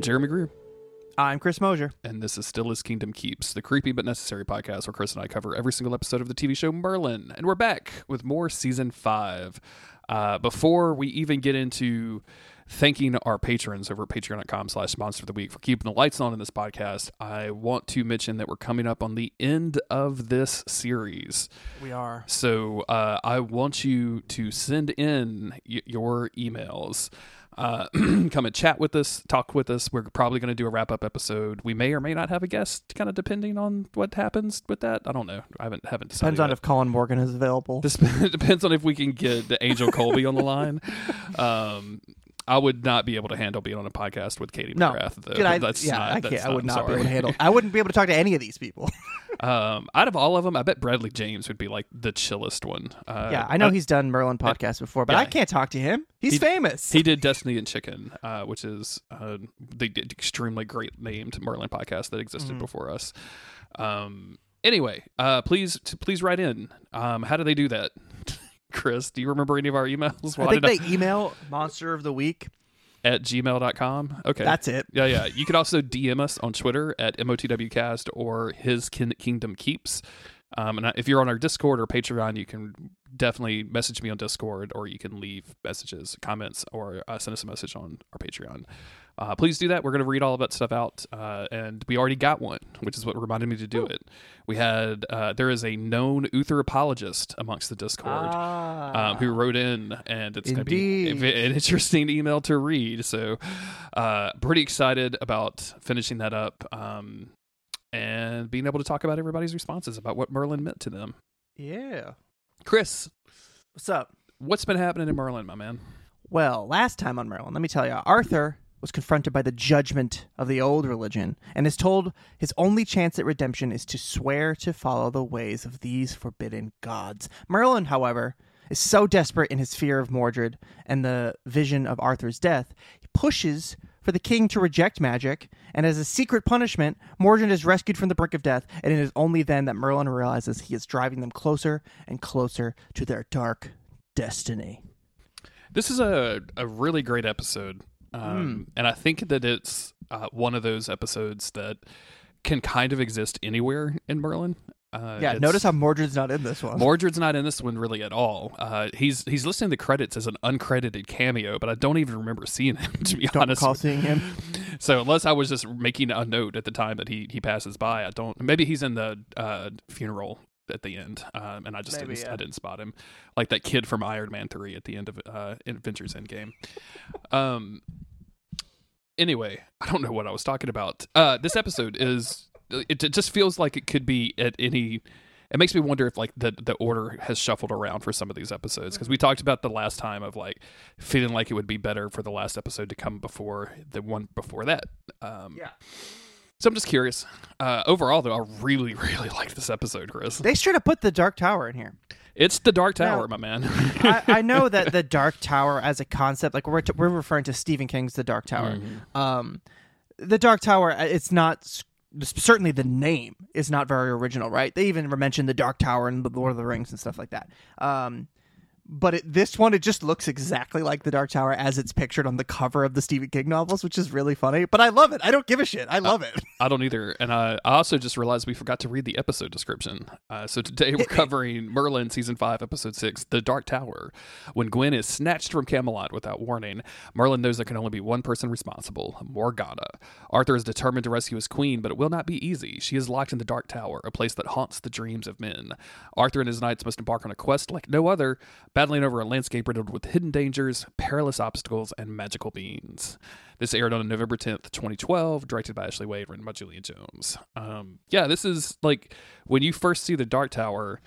I'm Jeremy Greer, I'm Chris Mosier. and this is Still His Kingdom Keeps, the creepy but necessary podcast where Chris and I cover every single episode of the TV show Merlin. And we're back with more season five. Uh, before we even get into thanking our patrons over at patreon.com slash monster of the week for keeping the lights on in this podcast, I want to mention that we're coming up on the end of this series. We are. So uh, I want you to send in y- your emails. Uh, come and chat with us, talk with us. We're probably going to do a wrap up episode. We may or may not have a guest, kind of depending on what happens with that. I don't know. I haven't haven't decided. Depends on yet. if Colin Morgan is available. This depends on if we can get the Angel Coulby on the line. Um, I would not be able to handle being on a podcast with Katie no, McGrath. Though. Could I, that's yeah, not, I that's can't. I would not be able to handle. I wouldn't be able to talk to any of these people. Um, out of all of them, I bet Bradley James would be like the chillest one. Uh, yeah, I know he's done Merlin podcasts before, but yeah. I can't talk to him. He's He- famous. He did Destiny and Chicken, uh, which is uh, the extremely great named Merlin podcast that existed Mhm. before us. Um, anyway, uh, please t- please write in. Um, how do they do that? Chris, do you remember any of our emails? I think they email Monster of the Week. at gmail.com. Okay. That's it. yeah, yeah. You could also DM us on Twitter at MOTWcast or His Kin- Kingdom Keeps. Um, and if you're on our Discord or Patreon, you can definitely message me on Discord or you can leave messages, comments, or uh, send us a message on our Patreon. Uh, please do that. We're going to read all of that stuff out. Uh, and we already got one, which is what reminded me to do it. We had, uh, there is a known Uther apologist amongst the Discord Ah. um, who wrote in, and it's going to be an interesting email to read. So, uh, pretty excited about finishing that up um, and being able to talk about everybody's responses about what Merlin meant to them. yeah. Chris, What's up? what's been happening in Merlin, my man? Well, last time on Merlin, let me tell you, Arthur was confronted by the judgment of the old religion and is told his only chance at redemption is to swear to follow the ways of these forbidden gods. Merlin, however, is so desperate in his fear of Mordred and the vision of Arthur's death, he pushes for the king to reject magic, and as a secret punishment, Mordred is rescued from the brink of death, and it is only then that Merlin realizes he is driving them closer and closer to their dark destiny. This is a, a really great episode. Um, And I think that it's uh, one of those episodes that can kind of exist anywhere in Merlin. Uh, Yeah, notice how Mordred's not in this one. Mordred's not in this one really at all. Uh, he's he's listing the credits as an uncredited cameo, but I don't even remember seeing him to be Don't honest. recall seeing him. So unless I was just making a note at the time that he he passes by, I don't. Maybe he's in the uh, funeral at the end, um, and I just Maybe, didn't yeah. I didn't spot him, like that kid from Iron Man three at the end of uh, Avengers Endgame. um. Anyway, I don't know what I was talking about. Uh, this episode is it, it just feels like it could be at any it makes me wonder if like the the order has shuffled around for some of these episodes because we talked about the last time of like feeling like it would be better for the last episode to come before the one before that. Um, Yeah. So I'm just curious. Uh, overall, though, I really really like this episode, Chris. They straight up put the Dark Tower in here. It's the Dark Now- Tower, my man. I, I know that the Dark Tower as a concept, like we're, t- we're referring to Stephen King's The Dark Tower. Mhm. Um, the Dark Tower, uh, it's not certainly the name is not very original, right? They even mentioned the Dark Tower in the Lord of the Rings and stuff like that. Um, but it, this one, it just looks exactly like the Dark Tower as it's pictured on the cover of the Stephen King novels, which is really funny. But I love it. I don't give a shit. I love it. I don't either. And I, I also just realized we forgot to read the episode description. Uh, so today we're covering Merlin season five, episode six, The Dark Tower. When Gwen is snatched from Camelot without warning, Merlin knows there can only be one person responsible Morgana. Arthur is determined to rescue his queen, but it will not be easy. She is locked in the Dark Tower, a place that haunts the dreams of men. Arthur and his knights must embark on a quest like no other, battling over a landscape riddled with hidden dangers, perilous obstacles, and magical beings. This aired on November 10th, 2012, directed by Ashley Wade, written by Julia Jones. Um, yeah, this is like when you first see the Dark Tower,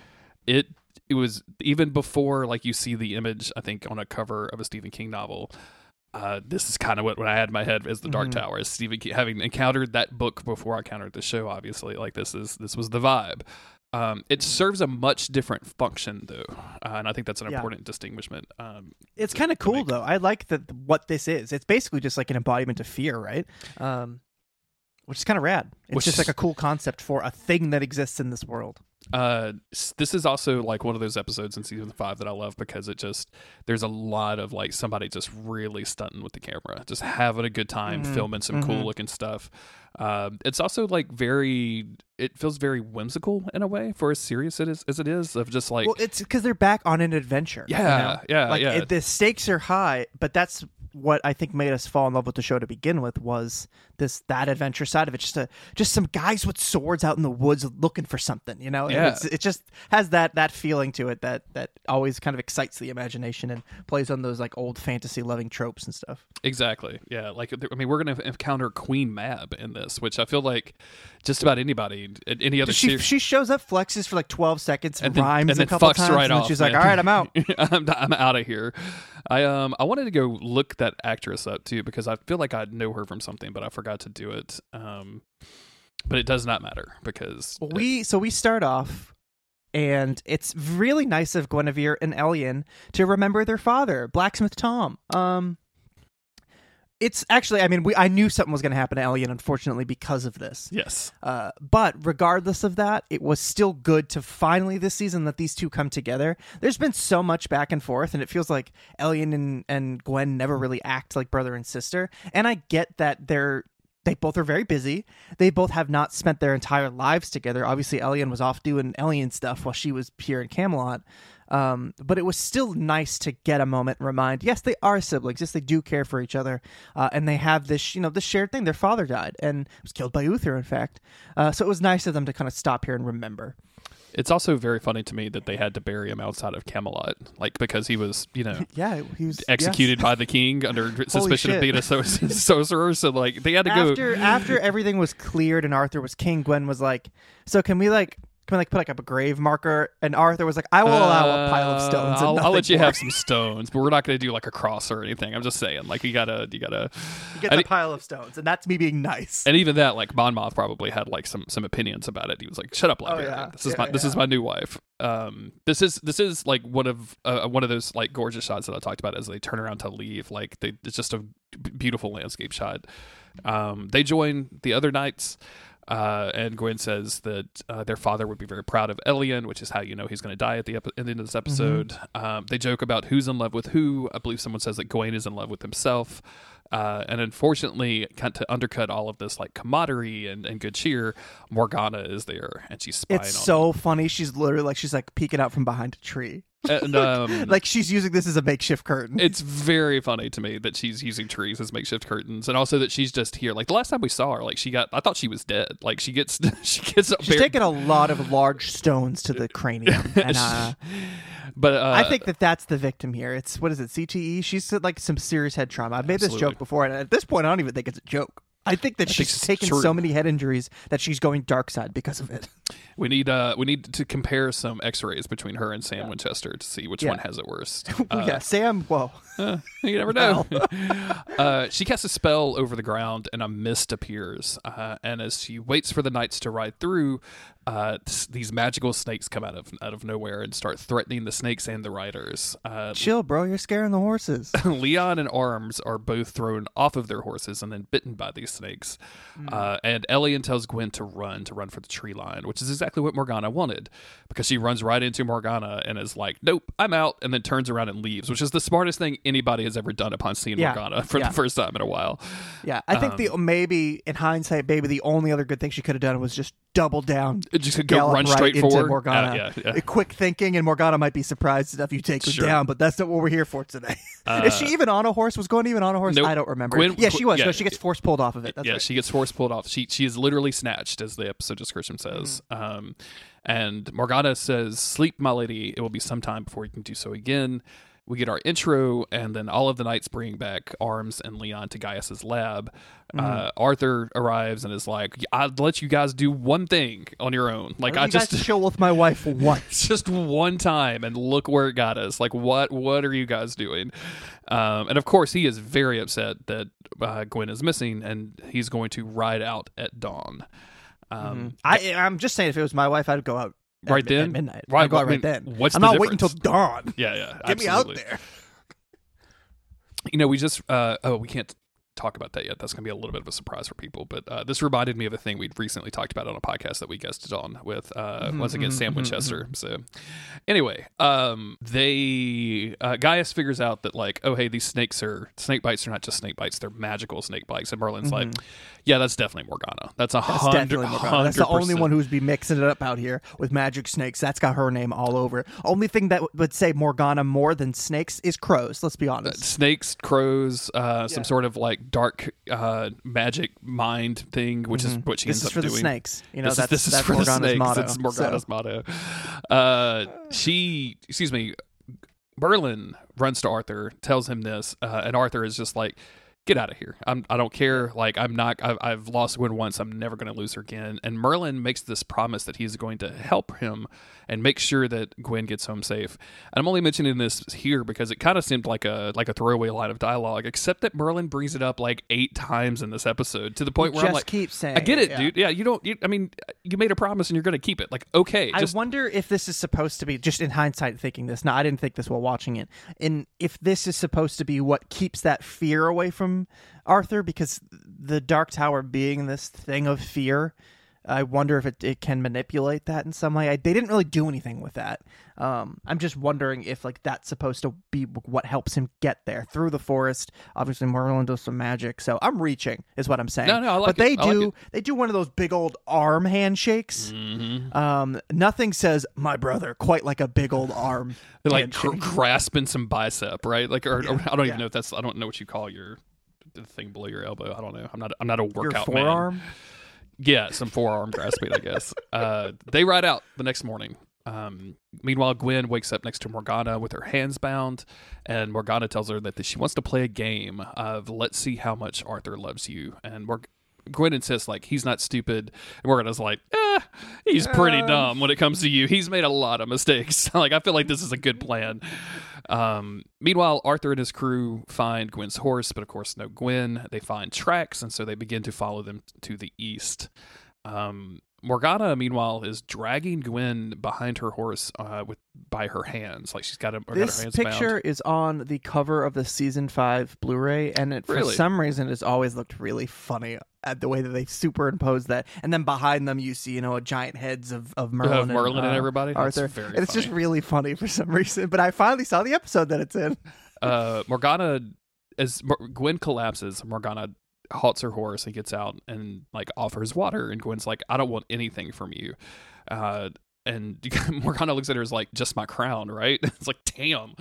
it it was even before like you see the image, I think, on a cover of a Stephen King novel. Uh, this is kind of what, what I had in my head as the Dark Mhm. Tower, as Stephen King, having encountered that book before I encountered the show. Obviously, like this is this was the vibe. Um, it serves a much different function though, uh, and I think that's an Yeah. important distinguishment. Um, It's kind of cool make- though. I like that what this is. It's basically just like an embodiment of fear, right? Um, which is kind of rad. It's Which just like a cool concept for a thing that exists in this world. Uh, this is also like one of those episodes in season five that I love because it just there's a lot of like somebody just really stunting with the camera, just having a good time Mhm, filming some cool mhm. looking stuff. Um, it's also like very, it feels very whimsical in a way for as serious it is as it is of just like well, it's because they're back on an adventure. you yeah, know? yeah, like yeah. it, the stakes are high, but that's what I think made us fall in love with the show to begin with was this that adventure side of it. Just a just some guys with swords out in the woods looking for something, you know. Yeah. it's, it just has that that feeling to it that that always kind of excites the imagination and plays on those like old fantasy loving tropes and stuff. Exactly. Yeah. Like, I mean, we're going to encounter Queen Mab in this, which I feel like just about anybody, in any other She series. she shows up, flexes for like twelve seconds, And then- rhymes and then a couple fucks times, right and then off, she's like. "All right, I'm out." I'm, I'm out of here. I um I wanted to go look that actress up too because I feel like I know her from something, but I forgot to do it. Um, but it does not matter because we so we start off, and it's really nice of Guinevere and Elyan to remember their father, Blacksmith Tom. Um, it's actually, I mean, we I knew something was going to happen to Elyan, unfortunately, because of this. yes, Uh, but regardless of that, it was still good to finally this season let these two come together. There's been so much back and forth, and it feels like Elyan and, and Gwen never really act like brother and sister. And I get that they're they both are very busy. They both have not spent their entire lives together. Obviously, Elyan was off doing Elyan stuff while she was here in Camelot. Um, but it was still nice to get a moment and remind, yes, they are siblings. Yes, they do care for each other, uh, and they have this, you know, this shared thing. Their father died and was killed by Uther, in fact. Uh, so it was nice of them to kind of stop here and remember. It's also very funny to me that they had to bury him outside of Camelot, like because he was you know Yeah, he was executed by the king under suspicion of being a so- sorcerer. So like they had to go. After after everything was cleared and Arthur was king, Gwen was like, "So can we like can we like put like up a grave marker?" And Arthur was like, "I will allow a pile of stones." Uh, and I'll, I'll let you more." have some stones, but we're not going to do like a cross or anything. I'm just saying, like you gotta, you gotta, You get a pile of stones, and that's me being nice. and even that, like Monmouth probably had like some some opinions about it. He was like, "Shut up, librarian. Oh, yeah. This is Yeah, my this is my new wife." Um, this is this is like one of uh, one of those like gorgeous shots that I talked about as they turn around to leave. Like they, it's just a beautiful landscape shot. Um, they join the other knights. Uh, and Gwen says that uh, their father would be very proud of Elyan, which is how you know he's going to die at the, epi- at the end of this episode. Um, they joke about who's in love with who. I believe someone says that Gawain is in love with himself. Uh, and unfortunately, to undercut all of this like camaraderie and, and good cheer, Morgana is there and she's spying It's so funny. She's literally like she's like peeking out from behind a tree. And um, Like she's using this as a makeshift curtain. it's very funny to me that she's using trees as makeshift curtains, and also that she's just here. Like the last time we saw her, like she got, I thought she was dead. Like she gets, she gets. She's very- taken a lot of large stones to the cranium, and uh, but uh, I think that that's the victim here. It's what is it, CTE? She's like some serious head trauma. I've made this joke before, and at this point, I don't even think it's a joke. I think that think she's it's taken so many head injuries that she's going dark side because of it. we need uh we need to compare some X-rays between her and Sam Winchester to see which Yeah. one has it worst. Oh, Uh, yeah, Sam. Whoa. Uh, you never know. uh, she casts a spell over the ground, and a mist appears. Uh, and as she waits for the knights to ride through, uh, these magical snakes come out of out of nowhere and start threatening the snakes and the riders. Uh, Chill, bro. You're scaring the horses. Leon and Arms are both thrown off of their horses and then bitten by these snakes. Uh, and Elyan tells Gwen to run, to run for the tree line, which is exactly what Morgana wanted because she runs right into Morgana and is like, nope, I'm out, and then turns around and leaves, which is the smartest thing anybody has ever done upon seeing Yeah. Morgana for Yeah. the first time in a while. Yeah, I think Um, the maybe in hindsight, maybe the only other good thing she could have done was just double down, Just go run right straight into forward. Morgana. Uh, yeah, yeah. Uh, Quick thinking, and Morgana might be surprised enough you take her Sure. down, but that's not what we're here for today. Uh, Is she even on a horse? Was going even on a horse? Nope. I don't remember. Gwen- yeah, she was. yeah. no, she gets force pulled off of it. That's yeah, right. she gets force pulled off. She she is literally snatched, as the episode description says. Mm. Um, and Morgana says, "Sleep, my lady. It will be some time before you can do so again." We get our intro, and then all of the knights bring back Arms and Leon to Gaius's lab. Mm. Uh, Arthur arrives and is like, "I'd let you guys do one thing on your own. Like Let I just." chill with my wife once. just one time and look where it got us like what what are you guys doing um, and of course he is very upset that uh, gwen is missing and he's going to ride out at dawn um, I, I'm just saying, if it was my wife, I'd go out Right at then? midnight. Right, go I out right then. what's I'm the not waiting until dawn. yeah yeah Get me out absolutely. there. you know we just uh, oh we can't talk about that yet. That's going to be a little bit of a surprise for people. But uh, this reminded me of a thing we'd recently talked about on a podcast that we guested on with uh, Mhm, once again mhm, Sam mhm, Winchester. So anyway, um, they uh, Gaius figures out that like, oh hey, these snakes are snake bites are not just snake bites; they're magical snake bites. And Merlin's like, yeah, that's definitely Morgana. That's a Mm-hmm. Hundred. That's the only 100%. one who's be mixing it up out here with magic snakes. That's got her name all over. it. Only thing that would say Morgana more than snakes is crows. Let's be honest. snakes, crows, uh, some sort of like dark uh, magic mind thing, which is what she Mm-hmm. this ends is up for doing. the snakes. You know, this that's, is, this is for Morgana's the snakes. motto. It's Morgana's So- motto. Uh, she, excuse me, Merlin runs to Arthur, tells him this, uh, and Arthur is just like, "Get out of here! I'm, I don't care. Like, I'm not. I've, I've lost Gwen once. I'm never going to lose her again." And Merlin makes this promise that he's going to help him and make sure that Gwen gets home safe. And I'm only mentioning this here because it kind of seemed like a like a throwaway line of dialogue, except that Merlin brings it up like eight times in this episode to the point where Just I'm like, keep saying. I get it, yeah. dude. Yeah, you don't. You, I mean, you made a promise and you're going to keep it. Like, okay, I wonder if this is supposed to be just in hindsight thinking this. Now I didn't think this while watching it. And if this is supposed to be what keeps that fear away from Arthur, because the Dark Tower being this thing of fear, I wonder if it, it can manipulate that in some way. I, they didn't really do anything with that. Um, I'm just wondering if like that's supposed to be what helps him get there through the forest. Obviously, Merlin does some magic, so I'm reaching, is what I'm saying. No, no, I like but they it. I like do it. they do one of those big old arm handshakes. Mhm. Um, nothing says my brother quite like a big old arm. They're like handshake. grasping some bicep, right? Like, or, or I don't even know if that's. I don't know what you call your the thing below your elbow. I don't know. I'm not. I'm not a Your workout man. forearm. Yeah, some forearm grasping, I guess. Uh, they ride out the next morning. Um, meanwhile, Gwen wakes up next to Morgana with her hands bound, and Morgana tells her that she wants to play a game of "Let's see how much Arthur loves you." And Morg- Gwen insists like he's not stupid, and Morgana's like, eh, he's pretty Um. dumb when it comes to you. He's made a lot of mistakes. like I feel like this is a good plan. Um, meanwhile, Arthur and his crew find Gwen's horse, but of course, no Gwen. They find tracks, and so they begin to follow them to the east. Um, Morgana, meanwhile, is dragging Gwen behind her horse uh, with by her hands, like she's got, a, got her This picture bound. is on the cover of the season five Blu-ray, and it, for Really? some reason, it's always looked really funny at the way that they superimpose that. And then behind them, you see, you know, giant heads of of Merlin, Of Merlin and uh, everybody? That's Arthur. and it's just really funny for some reason. But I finally saw the episode that it's in. uh, Morgana, as Mor- Gwen collapses, Morgana halts her horse and gets out and like offers water, and Gwen's like, "I don't want anything from you." Uh, and Morgana looks at her as like, "Just my crown, right?" It's like, "Damn."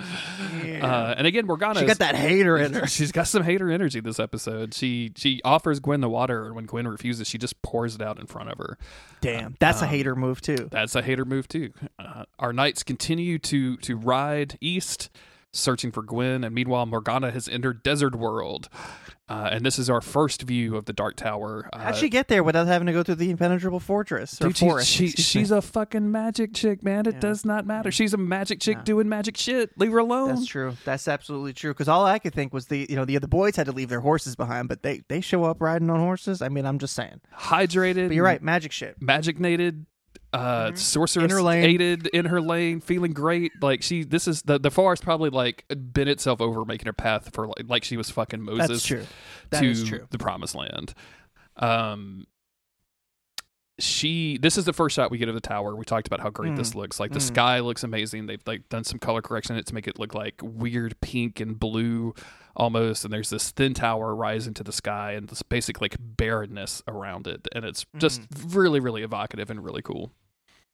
Yeah. Uh, and again, Morgana She got that hater in her. She's got some hater energy this episode. She she offers Gwen the water, and when Gwen refuses, she just pours it out in front of her. Damn, that's a um, hater move too. That's a hater move too. Uh, our knights continue to to ride east, searching for Gwen, and meanwhile Morgana has entered Desert World, uh, and this is our first view of the Dark Tower. Uh, How'd she get there without having to go through the impenetrable fortress or Dude, she- forest? she, excuse she's me. a fucking magic chick, man. It Yeah. does not matter. She's a magic chick No. doing magic shit. Leave her alone. That's true. That's absolutely true. Because all I could think was the you know the other boys had to leave their horses behind, but they they show up riding on horses. I mean, I'm just saying. Hydrated. But you're right, magic shit. magicnated uh Mhm. sorceress In her lane. aided in her lane feeling great like she this is the the forest probably like bent itself over making her path for like, like she was fucking moses That's true. That to true. the promised land um she this is the first shot we get of the tower we talked about how great this looks like the Mm. sky looks amazing they've like done some color correction to make it look like weird pink and blue almost and there's this thin tower rising to the sky and this basic like barrenness around it and it's just Mm. really really evocative and really cool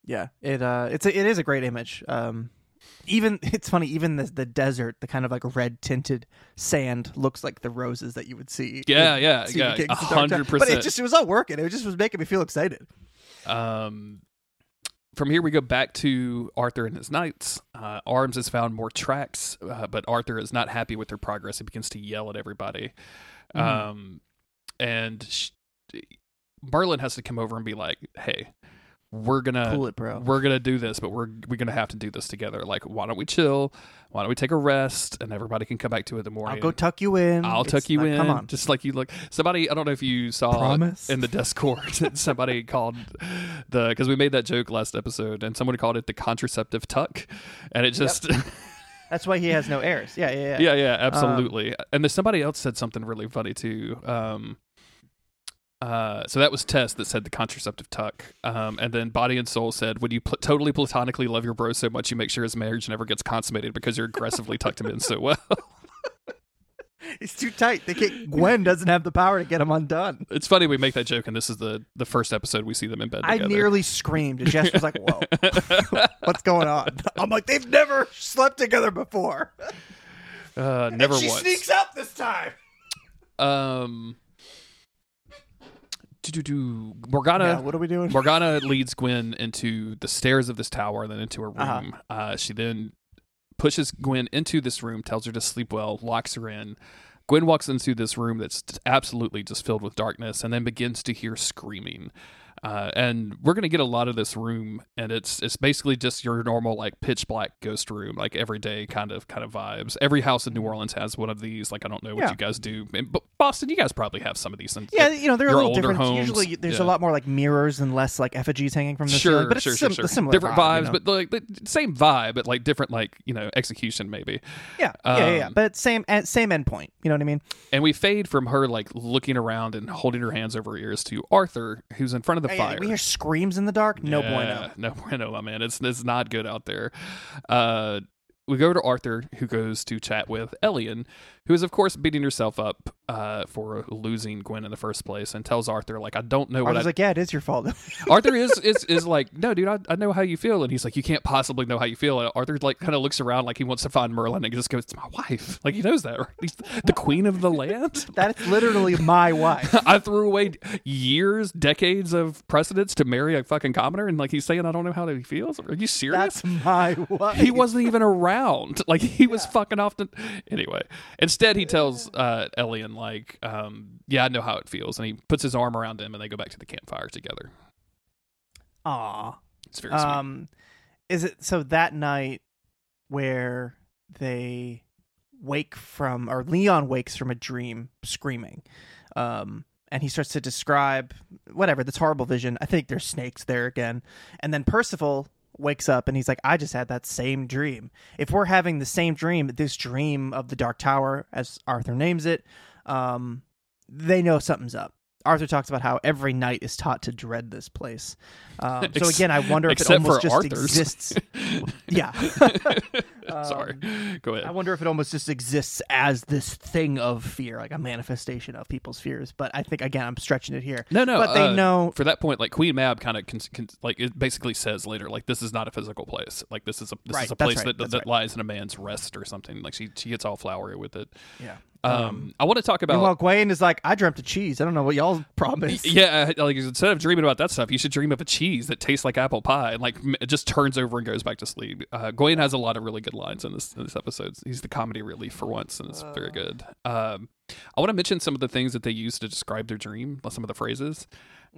Yeah, it uh, it's a, it is a great image. Um, even it's funny. Even the the desert, the kind of like red tinted sand, looks like the roses that you would see. Yeah, in yeah, yeah, The Dark But it just it was all working. It just was making me feel excited. Um, from here, we go back to Arthur and his knights. Uh, Arms has found more tracks, uh, but Arthur is not happy with their progress. He begins to yell at everybody. Mhm. Um, and sh- Merlin has to come over and be like, "Hey, we're gonna Cool it, bro. we're gonna do this, but we're we're gonna have to do this together. Like, why don't we chill? Why don't we take a rest, and everybody can come back to it in the morning? I'll go tuck you in. I'll It's tuck you like, in. Come on. Just like you look. Somebody, I don't know if you saw Promise? in the Discord, somebody called the, because we made that joke last episode, and somebody called it the contraceptive tuck. And it just, That's why he has no heirs. Yeah, yeah, yeah. yeah, yeah, absolutely. and there's somebody else said something really funny too. Um, uh, so that was Tess that said the contraceptive tuck. Um, and then Body and Soul said, Would you pl- totally platonically love your bro so much, you make sure his marriage never gets consummated because you're aggressively tucked him in so well." He's too tight. They can't, Gwen doesn't have the power to get him undone. it's funny we make that joke, and this is the the first episode we see them in bed I nearly screamed, and Jess was like, "Whoa, what's going on?" I'm like, "They've never slept together before." uh, never she once. sneaks up this time. Um, do-do-do. Morgana. yeah, what are we doing? Morgana leads Gwen into the stairs of this tower then into Uh-huh. room. uh she then pushes Gwen into this room, tells her to sleep well, locks her in. Gwen walks into this room that's absolutely just filled with darkness and then begins to hear screaming. Uh, and we're gonna get a lot of this room, and it's it's basically just your normal like pitch black ghost room, like everyday kind of kind of vibes. Every house in New Orleans has one of these. Like I don't know what Yeah. you guys do, in B- Boston. You guys probably have some of these. In, Yeah, you know they're a little different. homes. Usually, there's Yeah. a lot more like mirrors and less like effigies hanging from the sure, ceiling. But it's sure, sim- sure, similar different vibe, vibes, you know? but like the same vibe, but like different, like you know, execution maybe. yeah, yeah, yeah, yeah. um, But same en- same endpoint. You know what I mean? And we fade from her like looking around and holding her hands over her ears to Arthur, who's in front of the Hey, fire. we hear screams in the dark. No Yeah, bueno. No bueno, my man. It's it's not good out there. Uh, we go to Arthur, who goes to chat with Elyan, who is of course beating herself up uh, for losing Gwen in the first place, and tells Arthur like, "I don't know what I was like, yeah, it is your fault. Arthur is is is like, "No, dude, I, I know how you feel," and he's like, "You can't possibly know how you feel." And Arthur like kind of looks around like he wants to find Merlin, and he just goes, "It's my wife." Like he knows that, right? He's the queen of the land. That's literally my wife. I threw away years, decades of precedence to marry a fucking commoner, and like he's saying, I don't know how he feels. Are you serious? That's my wife. he wasn't even around. Like he was fucking off the. Anyway, instead he tells uh, Elyan like, um, "Yeah, I know how it feels," and he puts his arm around him, and they go back to the campfire together. Aw. It's very sweet. Um, is it so that night where they wake from, or Leon wakes from a dream screaming, um, and he starts to describe whatever this horrible vision. I think there's snakes there again, and then Percival wakes up and he's like, "I just had that same dream. If we're having the same dream, this dream of the Dark Tower, as Arthur names it, um, they know something's up." Arthur talks about how every knight is taught to dread this place. Um, so again, I wonder if it almost just Arthur's. exists. Yeah. Sorry. Go ahead. I wonder if it almost just exists as this thing of fear, like a manifestation of people's fears. But I think again, I'm stretching it here. No, no. but they uh, know. for that point. Like Queen Mab kind of con- con- like it basically says later, like this is not a physical place. Like this is a this Right, is a place right, that that right. lies in a man's rest or something. Like she she gets all flowery with it. Yeah. Um, I want to talk about. Meanwhile, Gwen is like, I dreamt of cheese. I don't know what y'all promised. Yeah, like instead of dreaming about that stuff, you should dream of a cheese that tastes like apple pie and like m- it just turns over and goes back to sleep. Uh, Gawain has a lot of really good lines in this in this episode. He's the comedy relief for once, and it's very good. Um, I want to mention some of the things that they use to describe their dream, some of the phrases.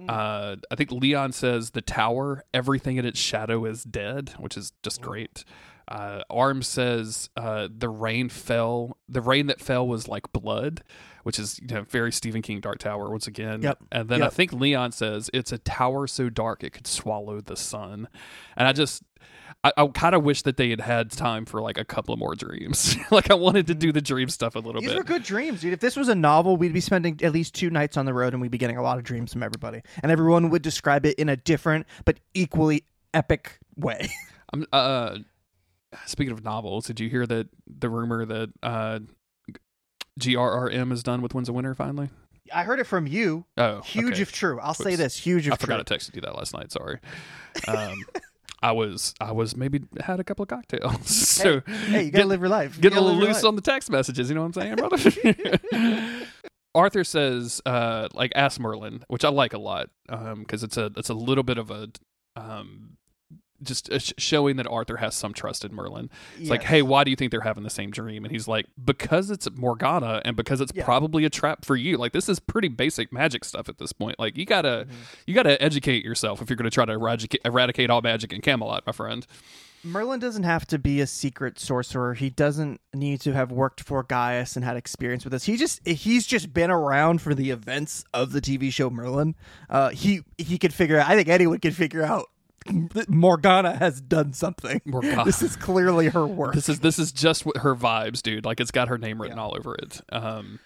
Uh, I think Leon says the tower, everything in its shadow is dead, which is just great. Uh, Arms says uh, the rain fell. The rain that fell was like blood, which is you know very Stephen King Dark Tower once again. Yep. And then I think Leon says it's a tower so dark it could swallow the sun, and I just. I, I kind of wish that they had had time for like a couple of more dreams. like I wanted to do the dream stuff a little These bit. These were good dreams, dude. If this was a novel, we'd be spending at least two nights on the road and we'd be getting a lot of dreams from everybody. And everyone would describe it in a different but equally epic way. I'm uh speaking of novels, did you hear that the rumor that uh GRRM is done with Winds of Winter finally? I heard it from you. Oh, Huge okay. if true. I'll say this. Huge if true. I true. forgot to text you that last night. Sorry. Um, I was I was maybe had a couple of cocktails. so Hey, you gotta get- live your life. You get a little loose on the text messages. You know what I'm saying, brother? Arthur says, uh, like, ask Merlin, which I like a lot, um, because it's a it's a little bit of a, um, just uh sh- showing that Arthur has some trust in Merlin. It's like, hey, why do you think they're having the same dream? And he's like, because it's Morgana and because it's Yeah. probably a trap for you. Like, this is pretty basic magic stuff at this point. Like, you gotta Mm-hmm. you gotta educate yourself if you're gonna try to eradicate, eradicate all magic in Camelot, my friend. Merlin doesn't have to be a secret sorcerer. He doesn't need to have worked for Gaius and had experience with this. He just he's just been around for the events of the TV show Merlin. Uh, he he could figure out. I think anyone could figure out Morgana has done something. Morgana. This is clearly her work. This is this is just what her vibes, dude. Like it's got her name written all over it. Um,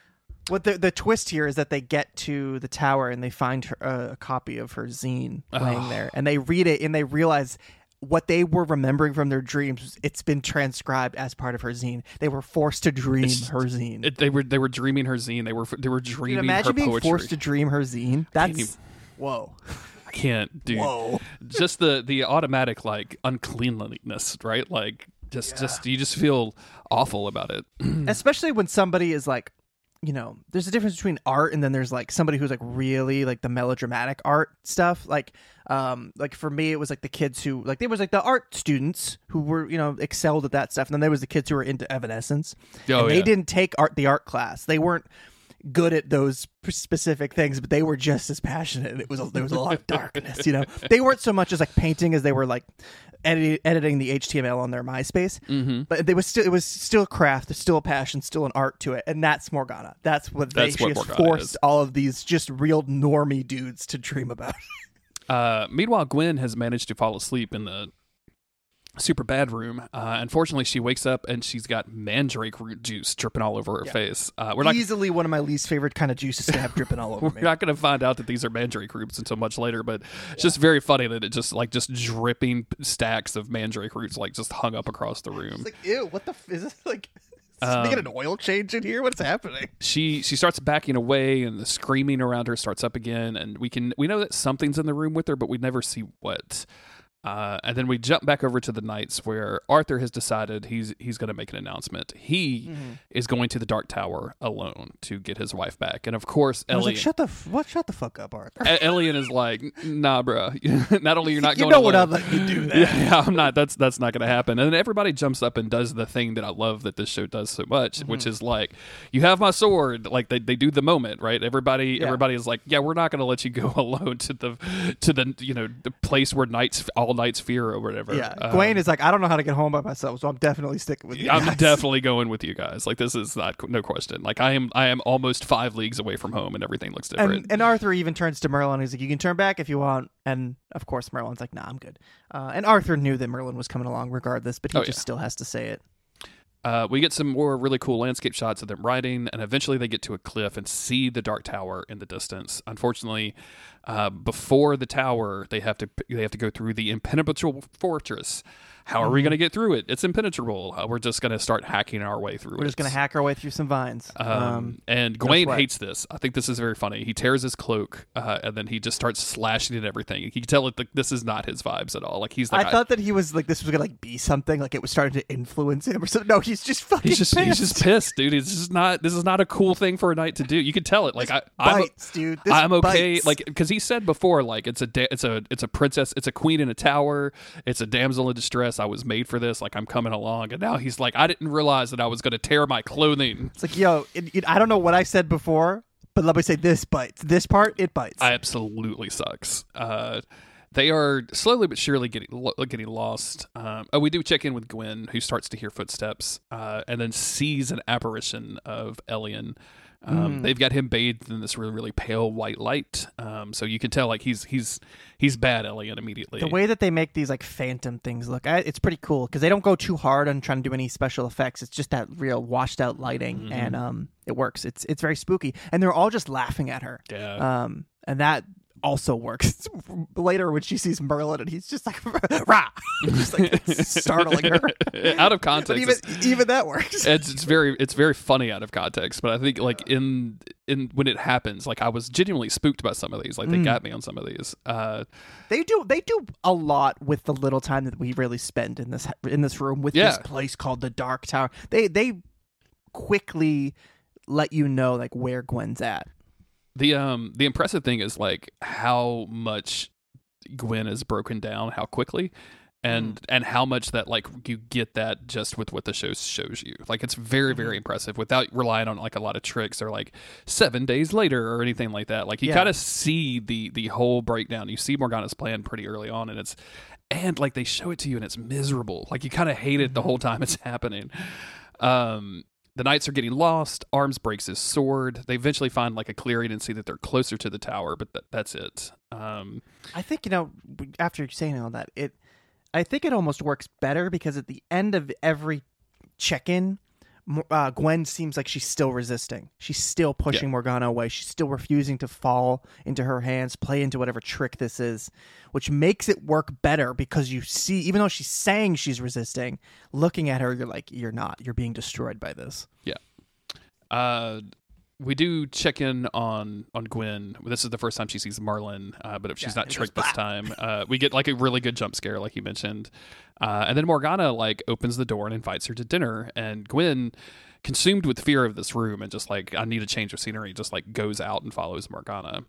What the the twist here is that they get to the tower and they find her, uh, a copy of her zine laying Oh. there, and they read it and they realize what they were remembering from their dreams. It's been transcribed as part of her zine. They were forced to dream her zine. it, they were they were dreaming her zine. They were they were Dude, dreaming imagine her being poetry. forced to dream her zine. That's even- whoa, can't, dude. whoa. just the the automatic like uncleanliness, right? Like just just you just feel awful about it. especially when somebody is like you know there's a difference between art and then there's like somebody who's like really like the melodramatic art stuff like um like for me it was like the kids who like there was like the art students who were you know excelled at that stuff and then there was the kids who were into evanescence Oh, and they yeah. didn't take art the art class they weren't good at those specific things but they were just as passionate it was a, there was a lot of darkness you know they weren't so much as like painting as they were like edit- editing the html on their myspace Mm-hmm. but they was still it was still a craft, there's still a passion, still an art to it, and that's Morgana. That's what they That's she what has forced is. all of these just real normie dudes to dream about. Uh, meanwhile, Gwen has managed to fall asleep in the super bad room. Uh, unfortunately, she wakes up and she's got mandrake root juice dripping all over her Yeah. face. Uh, we're not Easily one of my least favorite kind of juices to have dripping all over we're me. not going to find out that these are mandrake roots until much later, but it's just very funny that it just like just dripping stacks of mandrake roots like just hung up across the room. It's like, ew, what the f- is this like? Is Um, making an oil change in here? What's happening? she she starts backing away and the screaming around her starts up again and we can we know that something's in the room with her but we never see what uh, and then we jump back over to the knights where Arthur has decided he's he's going to make an announcement. He Mm-hmm. is going to the Dark Tower alone to get his wife back, and of course, Elliot. like, shut the f- what? Shut the fuck up, Arthur. E- Elliot is like, nah, bro. not only you're not you going. know what? I'll let you do that. yeah, yeah, I'm not. That's that's not going to happen. And then everybody jumps up and does the thing that I love that this show does so much, Mm-hmm. which is like, you have my sword. Like they, they do the moment, right? Everybody Yeah. everybody is like, yeah, we're not going to let you go alone to the to the you know the place where knights all knights fear or whatever. Yeah, Um, Gwen is like, I don't know how to get home by myself, so I'm definitely sticking with you. I'm guys." definitely going with you guys. Like this is not no question. Like I am I am almost five leagues away from home, and everything looks different. And, and Arthur even turns to Merlin. He's like, "You can turn back if you want." And of course, Merlin's like, "Nah, I'm good." Uh, and Arthur knew that Merlin was coming along regardless, but he Oh, just yeah. still has to say it. Uh, we get some more really cool landscape shots of them riding, and eventually they get to a cliff and see the dark tower in the distance. Unfortunately, uh, before the tower, they have to they have to go through the impenetrable fortress. How are we Mm-hmm. going to get through it? It's impenetrable. Uh, we're just going to start hacking our way through. We're just gonna hack our way through some vines. Um, and Gawain hates this. I think this is very funny. He tears his cloak, uh, and then he just starts slashing at everything. You can tell it. Like, this is not his vibes at all. Like he's like, I thought that he was like this was gonna like be something like it was starting to influence him or something. No, he's just fucking. He's just pissed. he's just pissed, dude. It's just not. This is not a cool thing for a knight to do. You can tell it. Like I, I'm, bites, dude. This I'm okay. bites. Like because he said before, like it's a da- it's a it's a princess, it's a queen in a tower, it's a damsel in distress. I was made for this. Like I'm coming along, and now he's like, I didn't realize that I was going to tear my clothing. it's like, yo, it, it, I don't know what I said before, but let me say this bites. This part, it bites. I absolutely sucks. Uh, they are slowly but surely getting lo- getting lost. Um, oh, we do check in with Gwen, who starts to hear footsteps, uh, and then sees an apparition of Elyan. Um, Mm. They've got him bathed in this really really pale white light, um, so you can tell like he's he's he's bad Elyan immediately. the way that they make these like phantom things look, I, it's pretty cool because they don't go too hard on trying to do any special effects. It's just that real washed out lighting, Mhm. and um, it works. It's it's very spooky, and they're all just laughing at her. yeah. Um, and that also works later when she sees Merlin and he's just like rah, just like startling her. out of But context. even even that works. it's, it's very it's very funny out of context, but I think like in in when it happens, like I was genuinely spooked by some of these. Like they Mm. got me on some of these. Uh, They do they do a lot with the little time that we really spend in this in this room with Yeah. this place called the Dark Tower. They they quickly let you know like where Gwen's at. The um the impressive thing is like how much Gwen is broken down, how quickly. And Mm. and how much that like you get that just with what the show shows you, like it's very Mm-hmm. very impressive without relying on like a lot of tricks or like seven days later or anything like that. Like you Yeah. kind of see the the whole breakdown. You see Morgana's plan pretty early on, and it's and like they show it to you and it's miserable. Like you kind of hate it the Mm-hmm. whole time it's happening. Um, the knights are getting lost. Arms breaks his sword. They eventually find like a clearing and see that they're closer to the tower, but th- that's it. Um, I think you know after saying all that, it I think it almost works better because at the end of every check-in, uh, Gwen seems like she's still resisting. She's still pushing Morgana away. She's still refusing to fall into her hands, play into whatever trick this is, which makes it work better because you see, even though she's saying she's resisting, looking at her, you're like, you're not. You're being destroyed by this. Yeah. Uh, we do check in on on Gwen. This is the first time she sees Merlin, uh, but if she's Yeah, not tricked this time, uh, we get like a really good jump scare, like you mentioned. Uh, and then Morgana like opens the door and invites her to dinner, and Gwen, consumed with fear of this room and just like I need a change of scenery, just like goes out and follows Morgana.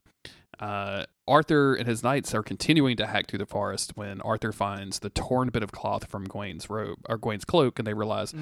Arthur and his knights are continuing to hack through the forest when Arthur finds the torn bit of cloth from Gawain's robe or Gawain's cloak, and they realize,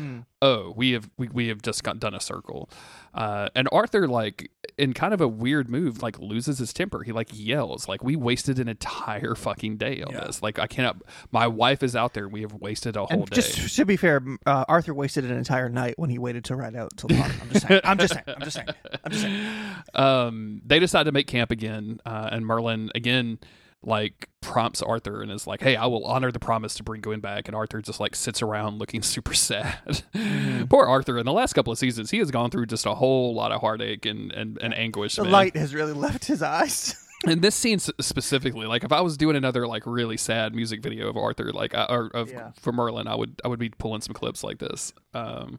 oh, we have we, we have just got done a circle. Uh, and Arthur, like in kind of a weird move, like loses his temper. He like yells, like we wasted an entire fucking day on Yeah. this. Like I cannot. My wife is out there. We have wasted a whole And day. just to be fair, uh, Arthur wasted an entire night when he waited to ride out till the. I'm just saying. I'm just saying. I'm just saying. I'm just saying. um, they decide to make camp again, uh, and Merlin again like prompts Arthur and is like, "Hey, I will honor the promise to bring Gwen back." And Arthur just like sits around looking super sad. Poor Arthur. In the last couple of seasons, he has gone through just a whole lot of heartache and and, and anguish. The man. light has really left his eyes. And this scene specifically, like if I was doing another like really sad music video of Arthur, like I, or of Yeah. for Merlin, I would I would be pulling some clips like this. Um,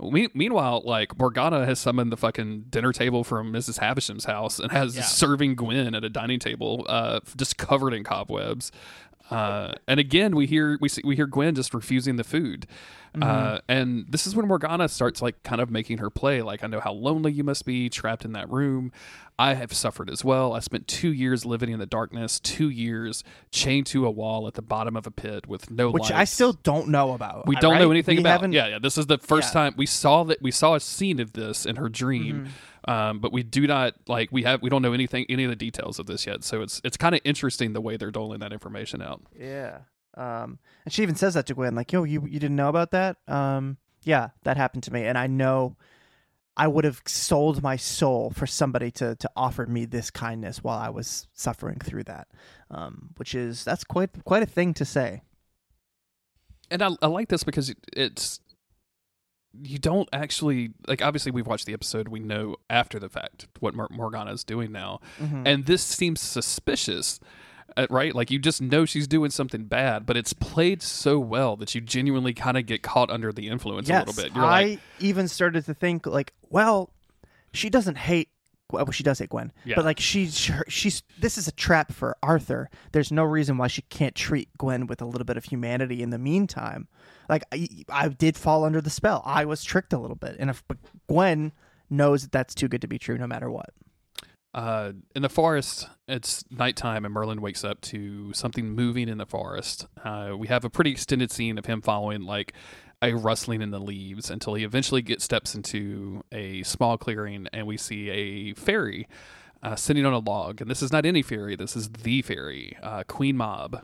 me- meanwhile, like Morgana has summoned the fucking dinner table from Mrs. Havisham's house and has Yeah. serving Gwen at a dining table, uh, just covered in cobwebs. Uh, and again, we hear we see, we hear Gwen just refusing the food, uh, and this is when Morgana starts like kind of making her play. Like, I know how lonely you must be, trapped in that room. I have suffered as well. I spent two years living in the darkness, two years chained to a wall at the bottom of a pit with no which I still don't know about. we don't know anything We about. haven't- Yeah, yeah. This is the first Yeah. time we saw that we saw a scene of this in her dream, Mm-hmm. um, but we do not like we have we don't know anything any of the details of this yet. So it's it's kind of interesting the way they're doling that information out. Yeah. Um, and she even says that to Gwen, like, "Yo, you you didn't know about that? Um, yeah, that happened to me, and I know I would have sold my soul for somebody to to offer me this kindness while I was suffering through that." Um, which is that's quite quite a thing to say. and I, I like this because it's you don't actually like obviously we've watched the episode we know after the fact what Mor- morgana is doing now Mhm. and this seems suspicious Uh, right like you just know she's doing something bad but it's played so well that you genuinely kind of get caught under the influence a little bit you're I like even started to think like, well, she doesn't hate. Well, she does hate Gwen, Yeah. but like she's she's this is a trap for Arthur. There's no reason why she can't treat Gwen with a little bit of humanity in the meantime. Like I, I did fall under the spell. I was tricked a little bit, and if but Gwen knows that that's too good to be true, no matter what. Uh, in the forest, it's nighttime, and Merlin wakes up to something moving in the forest. Uh, we have a pretty extended scene of him following like a rustling in the leaves until he eventually gets steps into a small clearing, and we see a fairy uh, sitting on a log. And this is not any fairy; this is the fairy, uh, Queen Mab,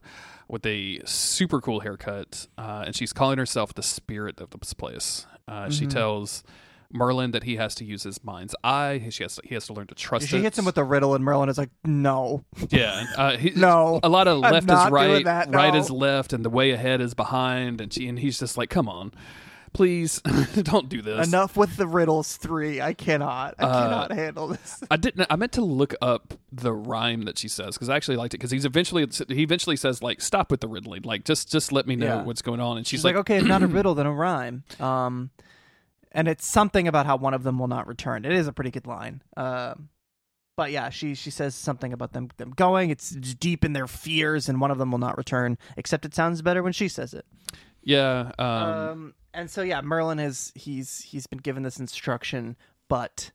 with a super cool haircut, uh, and she's calling herself the spirit of this place. Uh, She Mhm. tells. Merlin that he has to use his mind's eye. He has to, he has to learn to trust She it. hits him with a riddle, and Merlin is like, "No, Yeah, uh, he, no." A lot of I'm left is right, that, right is left, and the way ahead is behind. And she and he's just like, "Come on, please, don't do this." Enough with the riddles. Three. I cannot. I Uh, cannot handle this. I didn't. I meant to look up the rhyme that she says because I actually liked it because he's eventually he eventually says like, "Stop with the riddling, like just just let me know Yeah. what's going on." And she's, She's like, okay, it's not a riddle, then a rhyme. Um, and it's something about how one of them will not return. It is a pretty good line. Um, but yeah, she she says something about them them going. It's deep in their fears, and one of them will not return. Except it sounds better when she says it. "Yeah, um, Um, and so yeah, Merlin has he's he's been given this instruction, but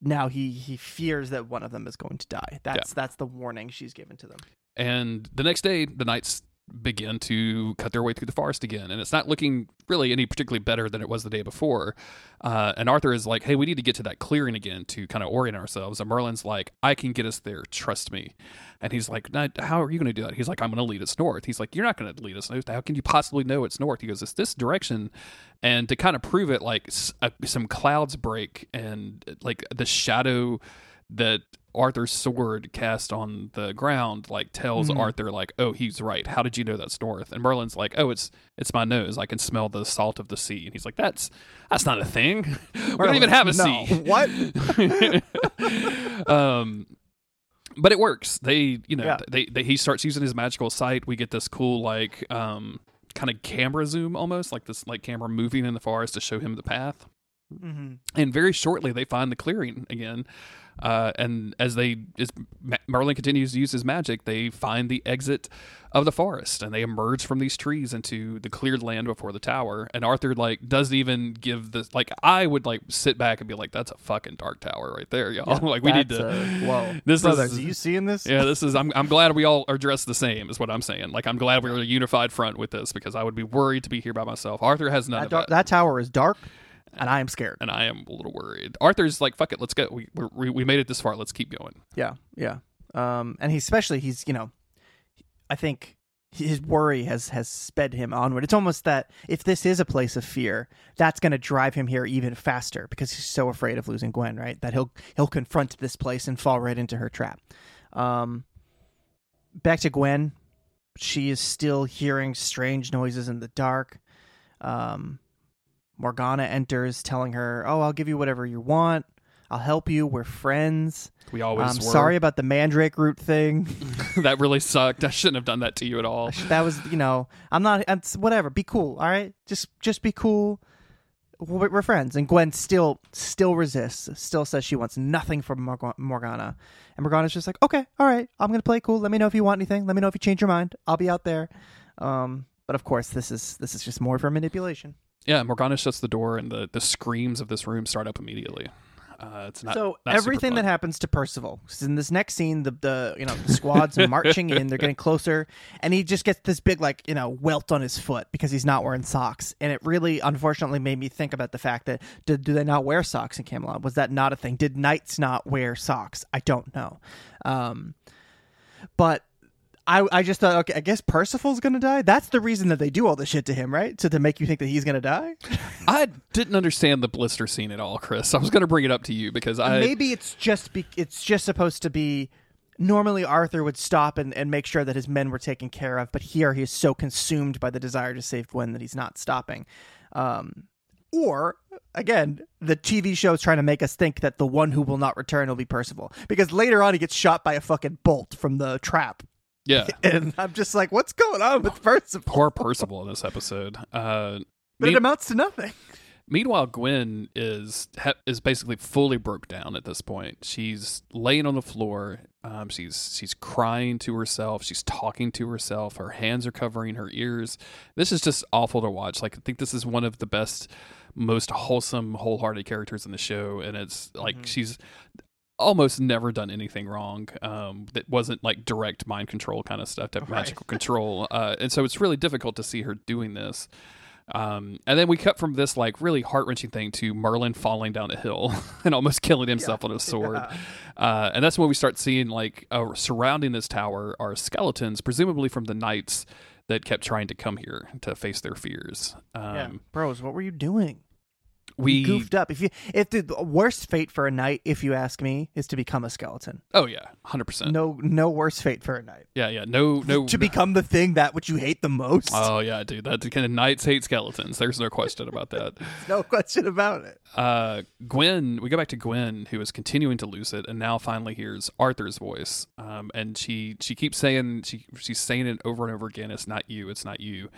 now he he fears that one of them is going to die. That's that's the warning she's given to them. And the next day, the knights begin to cut their way through the forest again. And it's not looking really any particularly better than it was the day before. Uh, and Arthur is like, hey, we need to get to that clearing again to kind of orient ourselves. And Merlin's like, I can get us there. Trust me. And he's like, how are you going to do that? He's like, I'm going to lead us north. He's like, you're not going to lead us north. How can you possibly know it's north? He goes, it's this direction. And to kind of prove it, like uh, some clouds break and like the shadow that Arthur's sword cast on the ground like tells mm-hmm. Arthur like, "Oh, he's right. How did you know that's north?" And Merlin's like, "Oh, it's it's my nose. I can smell the salt of the sea." And he's like, "That's that's not a thing. we don't even have a no. sea." What? um but it works. They, you know, yeah. they, they he starts using his magical sight. We get this cool like um kind of camera zoom almost like this like camera moving in the forest to show him the path. Mm-hmm. And very shortly, they find the clearing again. Uh, and as they as Merlin continues to use his magic, they find the exit of the forest, and they emerge from these trees into the cleared land before the tower. And Arthur like doesn't even give this like I would like sit back and be like, "That's a fucking dark tower right there, y'all." Yeah, like we need to. A, whoa, this Brothers, is. Are you seeing this? Yeah, this is. I'm I'm glad we all are dressed the same. Is what I'm saying. Like I'm glad we are a unified front with this because I would be worried to be here by myself. Arthur has none that of that. That tower is dark and I am scared. And I am a little worried. Arthur's like, "Fuck it, let's go. We we we made it this far. Let's keep going." Yeah, yeah. Um, and he especially he's you know, I think his worry has has sped him onward. It's almost that if this is a place of fear, that's going to drive him here even faster because he's so afraid of losing Gwen. Right, that he'll he'll confront this place and fall right into her trap. Um, back to Gwen, she is still hearing strange noises in the dark. Um, Morgana enters, telling her, "Oh, I'll give you whatever you want. I'll help you. We're friends." We always. I'm were. sorry about the mandrake root thing. that really sucked. I shouldn't have done that to you at all. That was, you know, I'm not. It's whatever. Be cool. All right. Just, just be cool. We're friends. And Gwen still, still resists. Still says she wants nothing from Morgana. And Morgana's just like, okay, all right. I'm gonna play cool. Let me know if you want anything. Let me know if you change your mind. I'll be out there. Um, but of course, this is this is just more for manipulation. Yeah, Morgana shuts the door, and the, the screams of this room start up immediately. Uh, it's not so not everything that happens to Percival. In this next scene, the the you know the squad's marching in, they're getting closer, and he just gets this big like you know welt on his foot because he's not wearing socks, and it really unfortunately made me think about the fact that did do they not wear socks in Camelot? Was that not a thing? Did knights not wear socks? I don't know, um, but I, I just thought, okay, I guess Percival's gonna die. That's the reason that they do all this shit to him, right? So to make you think that he's gonna die. I didn't understand the blister scene at all, Chris. I was gonna bring it up to you because I maybe it's just be, it's just supposed to be. Normally, Arthur would stop and, and make sure that his men were taken care of, but here he is so consumed by the desire to save Gwen that he's not stopping. Um, or again, the TV show is trying to make us think that the one who will not return will be Percival because later on he gets shot by a fucking bolt from the trap. Yeah. And I'm just like, what's going on with Percival? Poor Percival in this episode. Uh, but it amounts to nothing. Meanwhile, Gwen is is basically fully broke down at this point. She's laying on the floor. Um, she's she's crying to herself. She's talking to herself. Her hands are covering her ears. This is just awful to watch. Like I think this is one of the best, most wholesome, wholehearted characters in the show, and it's like mm-hmm. she's almost never done anything wrong um, that wasn't like direct mind control kind of stuff, type right. magical control. Uh, and so it's really difficult to see her doing this. Um, and then we cut from this like really heart wrenching thing to Merlin falling down a hill and almost killing himself yeah. on his sword. Yeah. Uh, and that's when we start seeing like uh, surrounding this tower are skeletons, presumably from the knights that kept trying to come here to face their fears. Um, yeah. Bros, what were you doing? We goofed up. If you if the worst fate for a knight, if you ask me, is to become a skeleton. Oh yeah, hundred percent. No, no worse fate for a knight. Yeah, yeah. No, no. to become the thing that which you hate the most. Oh yeah, dude. That kind of knights hate skeletons. There's no question about that. no question about it. Uh, Gwen. We go back to Gwen, who is continuing to lose it, and now finally hears Arthur's voice. Um, and she she keeps saying she she's saying it over and over again. It's not you. It's not you.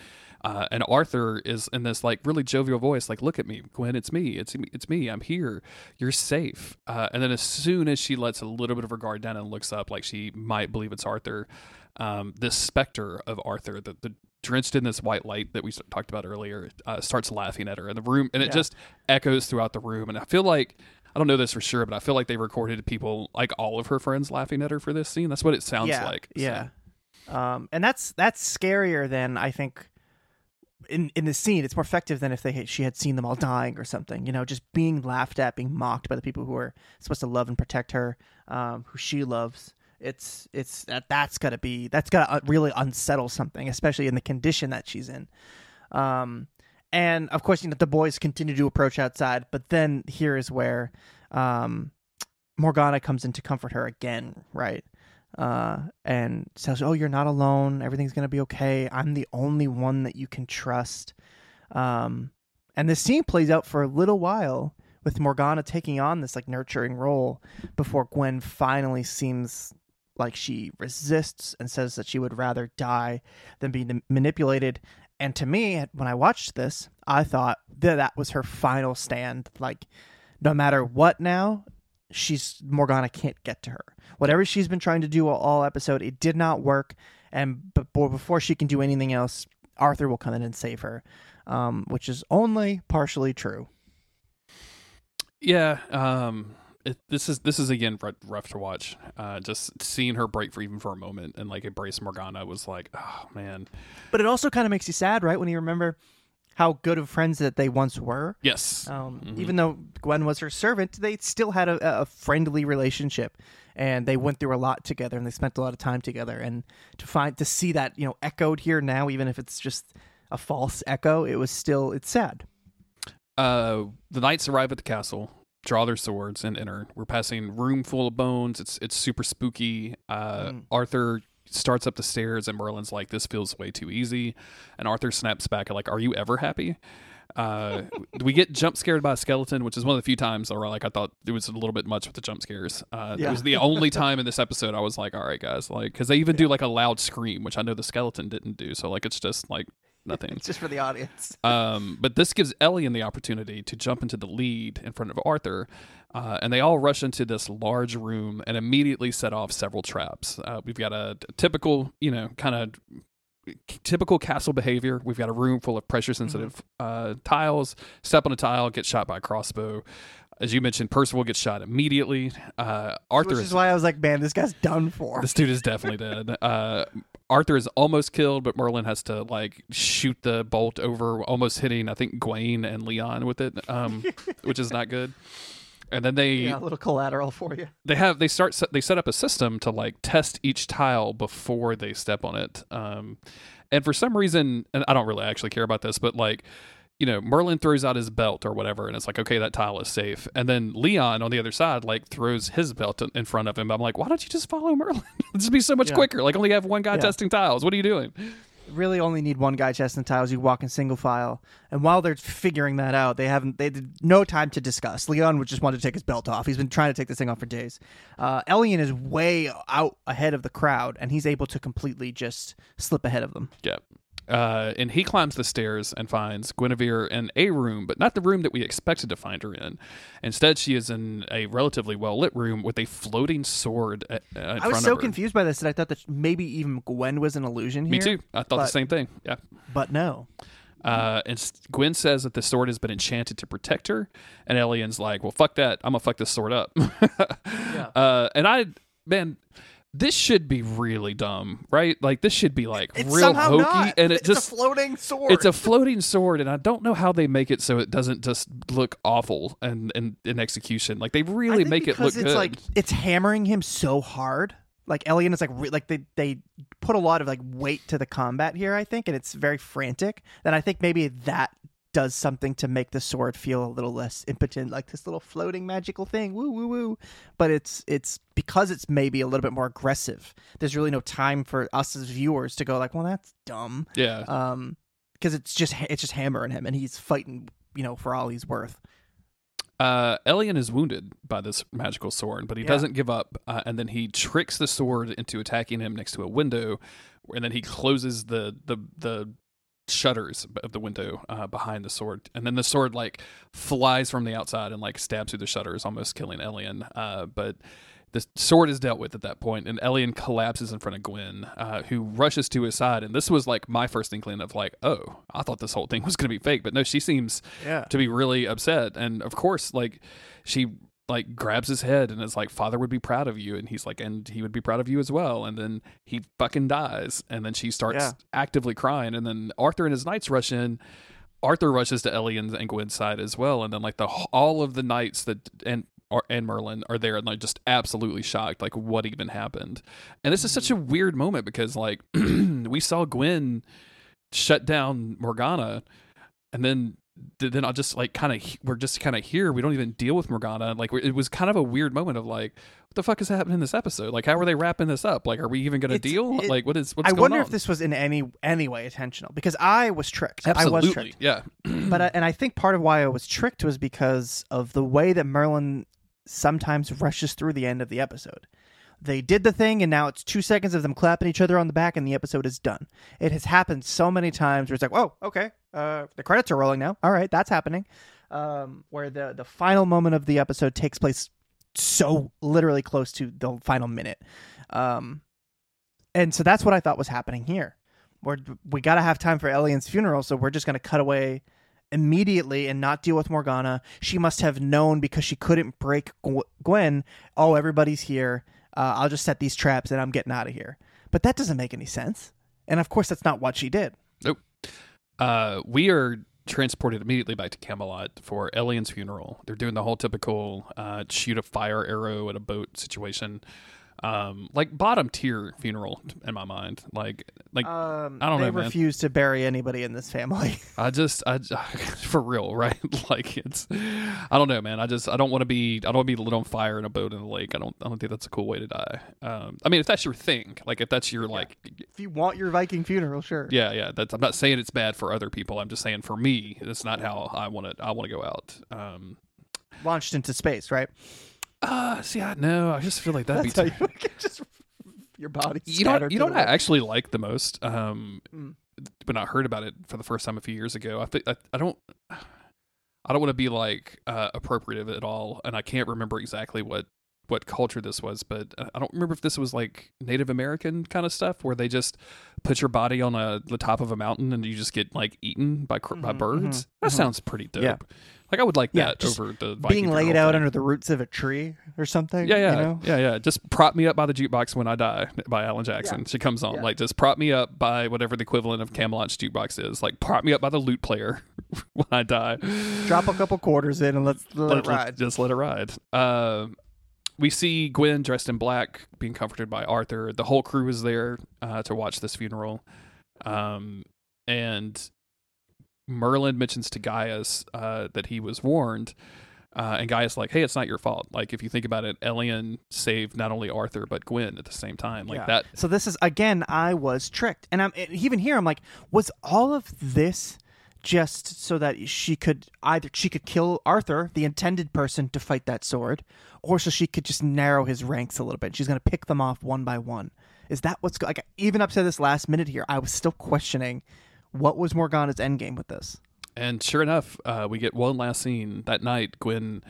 Uh, and Arthur is in this like really jovial voice, like, "Look at me, Gwen. It's me. It's me. It's me. I'm here. You're safe." Uh, and then as soon as she lets a little bit of her guard down and looks up, like she might believe it's Arthur, um, this specter of Arthur, the, the drenched in this white light that we talked about earlier, uh, starts laughing at her in the room, and it yeah. just echoes throughout the room. And I feel like I don't know this for sure, but I feel like they recorded people, like all of her friends, laughing at her for this scene. That's what it sounds yeah, like. Yeah. Um, and that's that's scarier than I think in in the scene. It's more effective than if they she had seen them all dying or something. You know, just being laughed at, being mocked by the people who are supposed to love and protect her, um, who she loves. It's it's that that's gotta be that's gotta really unsettle something, especially in the condition that she's in. Um, and of course, you know the boys continue to approach outside, but then here is where um, Morgana comes in to comfort her again, right? Uh, and says, "Oh, you're not alone. Everything's gonna be okay. I'm the only one that you can trust." Um, and the scene plays out for a little while with Morgana taking on this like nurturing role before Gwen finally seems like she resists and says that she would rather die than be manipulated. And to me, when I watched this, I thought that that was her final stand. Like, no matter what now, she's Morgana can't get to her. Whatever she's been trying to do all episode, it did not work. And but before she can do anything else, Arthur will come in and save her, um, which is only partially true. Yeah, um, it, this is this is again rough to watch. Uh, just seeing her break for even for a moment and like embrace Morgana was like, oh man. But it also kind of makes you sad, right? When you remember how good of friends that they once were. Yes. Um, mm-hmm. Even though Gwen was her servant, they still had a, a, friendly relationship, and they went through a lot together, and they spent a lot of time together. And to find to see that you know echoed here now, even if it's just a false echo, it was still it's sad. Uh, the knights arrive at the castle, draw their swords, and enter. We're passing room full of bones. It's it's super spooky. Uh, mm. Arthur starts up the stairs and Merlin's like, "This feels way too easy," and Arthur snaps back like, "Are you ever happy?" Uh, we get jump scared by a skeleton, which is one of the few times where like I thought it was a little bit much with the jump scares. Uh, yeah. It was the only time in this episode I was like, "All right, guys," like because they even yeah. do like a loud scream, which I know the skeleton didn't do. So like it's just like nothing. It's just for the audience. um, but this gives Elyan the opportunity to jump into the lead in front of Arthur, uh, and they all rush into this large room and immediately set off several traps. Uh, we've got a, a typical, you know, kind of typical castle behavior. We've got a room full of pressure sensitive mm-hmm. uh, tiles. Step on a tile, get shot by a crossbow as you mentioned, Percival gets shot immediately. Uh, Arthur Which is, is, why I was like, man, this guy's done for. This dude is definitely dead. Uh, Arthur is almost killed, but Merlin has to like shoot the bolt over, almost hitting I think Gawain and Leon with it, um, which is not good. And then they yeah, a little collateral for you. They have they start they set up a system to like test each tile before they step on it. Um, and for some reason, and I don't really actually care about this, but like you know, Merlin throws out his belt or whatever, and it's like, okay, that tile is safe. And then Leon on the other side, like, throws his belt in front of him. I'm like, why don't you just follow Merlin? this would be so much yeah. quicker. Like, only have one guy yeah. testing tiles. What are you doing? Really, only need one guy testing tiles. You walk in single file, and while they're figuring that out, they haven't. They did no time to discuss. Leon would just want to take his belt off. He's been trying to take this thing off for days. Uh, Elyan is way out ahead of the crowd, and he's able to completely just slip ahead of them. Yeah, uh, and he climbs the stairs and finds Guinevere in a room, but not the room that we expected to find her in. Instead, she is in a relatively well lit room with a floating sword. At, uh, I was so confused by this that I thought that maybe even Gwen was an illusion here. Me too. I thought but, the same thing. Yeah. But no. Uh, and Gwen says that the sword has been enchanted to protect her, and Elyan's like, "Well, fuck that! I'm gonna fuck this sword up." yeah. Uh, and I, man, this should be really dumb, right? Like this should be like it's real hokey, not. and it it's just a floating sword. It's a floating sword, and I don't know how they make it so it doesn't just look awful and in, in, execution. Like they really make it look it's good. Like it's hammering him so hard. Like Elyan is like re- like they they put a lot of like weight to the combat here. I think, and it's very frantic. And I think maybe that does something to make the sword feel a little less impotent, like this little floating magical thing. Woo woo woo. But it's it's because it's maybe a little bit more aggressive. There's really no time for us as viewers to go like, well, that's dumb. Yeah. Um, because it's just it's just hammering him, and he's fighting, you know, for all he's worth. Uh, Elyan is wounded by this magical sword, but he yeah. doesn't give up, uh, and then he tricks the sword into attacking him next to a window, and then he closes the the the shutters of the window uh, behind the sword, and then the sword like flies from the outside and like stabs through the shutters, almost killing Elyan. Uh, but the sword is dealt with at that point, and Elyan collapses in front of Gwen, uh, who rushes to his side. And this was like my first inkling of like, oh, I thought this whole thing was going to be fake, but no, she seems yeah. to be really upset. And of course, like she like grabs his head and is like, "Father would be proud of you," and he's like, "And he would be proud of you as well." And then he fucking dies, and then she starts Yeah. actively crying, and then Arthur and his knights rush in. Arthur rushes to Ellie and, and Gwen's side as well, and then like the all of the knights that and and Merlin are there and like just absolutely shocked, like what even happened. And this is such a mm. weird moment because like we saw Gwen shut down Morgana, and then then I'll just like kind of we're just kind of here. We don't even deal with Morgana. Like it was kind of a weird moment of like, what the fuck is happening in this episode? Like, how are they wrapping this up? Like, are we even going to deal? it- like, what is what's I wonder on? if this was in any any way intentional because I was tricked. absolutely I was tricked. yeah, but I, and I think part of why I was tricked was because of the way that Merlin sometimes rushes through the end of the episode. They did the thing, and now it's two seconds of them clapping each other on the back, and the episode is done. It has happened so many times where it's like, "Oh, okay, uh, the credits are rolling now. All right, that's happening." Um, where the the final moment of the episode takes place so literally close to the final minute, um, and so that's what I thought was happening here. We're, we got to have time for Elyan's funeral, so we're just going to cut away immediately and not deal with Morgana. She must have known because she couldn't break Gwen. Oh, everybody's here. Uh, I'll just set these traps and I'm getting out of here. But that doesn't make any sense. And of course, that's not what she did. Uh, we are transported immediately back to Camelot for Elyan's funeral. They're doing the whole typical uh, shoot a fire arrow at a boat situation, um, like bottom tier funeral in my mind. Like, like Um, I don't they know, man. refuse to bury anybody in this family. I just, I for real, right? like it's, I don't know, man. I just, I don't want to be, I don't want to be lit on fire in a boat in the lake. I don't, I don't think that's a cool way to die. Um, I mean, if that's your thing, like if that's your like, if you want your Viking funeral, sure. yeah, yeah. That's. I'm not saying it's bad for other people. I'm just saying for me, that's not how I want to. I want to go out. Um, Launched into space, right? uh, see, I know. I just feel like that'd That's be. how you just your body. you know, scattered you to know the what I actually like the most. Um, Mm. when I heard about it for the first time a few years ago, I think I, I don't. I don't want to be like uh, appropriative at all, and I can't remember exactly what what culture this was, but I don't remember if this was like Native American kind of stuff where they just put your body on a the top of a mountain and you just get like eaten by cr- by birds. mhm, That mhm. sounds pretty dope. Yeah. Like I would like Yeah, that over the Viking being laid out thing. under the roots of a tree or something. Yeah, yeah, You know? yeah, yeah. Just prop me up by the jukebox when I die by Alan Jackson. She comes on. Yeah. Like, just prop me up by whatever the equivalent of Camelot's jukebox is. Like, prop me up by the lute player when I die. Drop a couple quarters in and let's let, Let- it let- ride. just let it ride. Um, we see Gwen dressed in black being comforted by Arthur. The whole crew is there uh, to watch this funeral. Um, and Merlin mentions to Gaius uh, that he was warned. Uh, and Gaius like, hey, it's not your fault. Like, if you think about it, Elyan saved not only Arthur but Gwen at the same time. Like Yeah. that. So this is again, I was tricked, and I'm even here. I'm like, was all of this just so that she could either she could kill Arthur, the intended person to fight that sword, or so she could just narrow his ranks a little bit. She's going to pick them off one by one. Is that what's like? Even up to this last minute here, I was still questioning what was Morgana's endgame with this. And sure enough, uh, we get one last scene that night. Gwen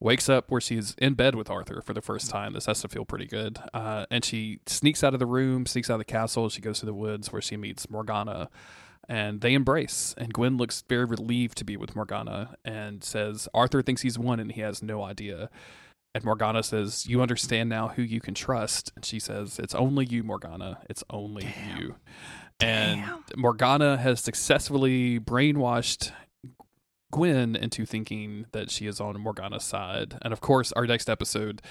wakes up where she's in bed with Arthur for the first time. This has to feel pretty good. Uh, and she sneaks out of the room, sneaks out of the castle. She goes to the woods where she meets Morgana. And they embrace. And Gwen looks very relieved to be with Morgana and says, Arthur thinks he's won and he has no idea. And Morgana says, You understand now who you can trust. And she says, It's only you, Morgana. It's only you. And Damn. Morgana has successfully brainwashed Gwen into thinking that she is on Morgana's side. And of course, our next episode,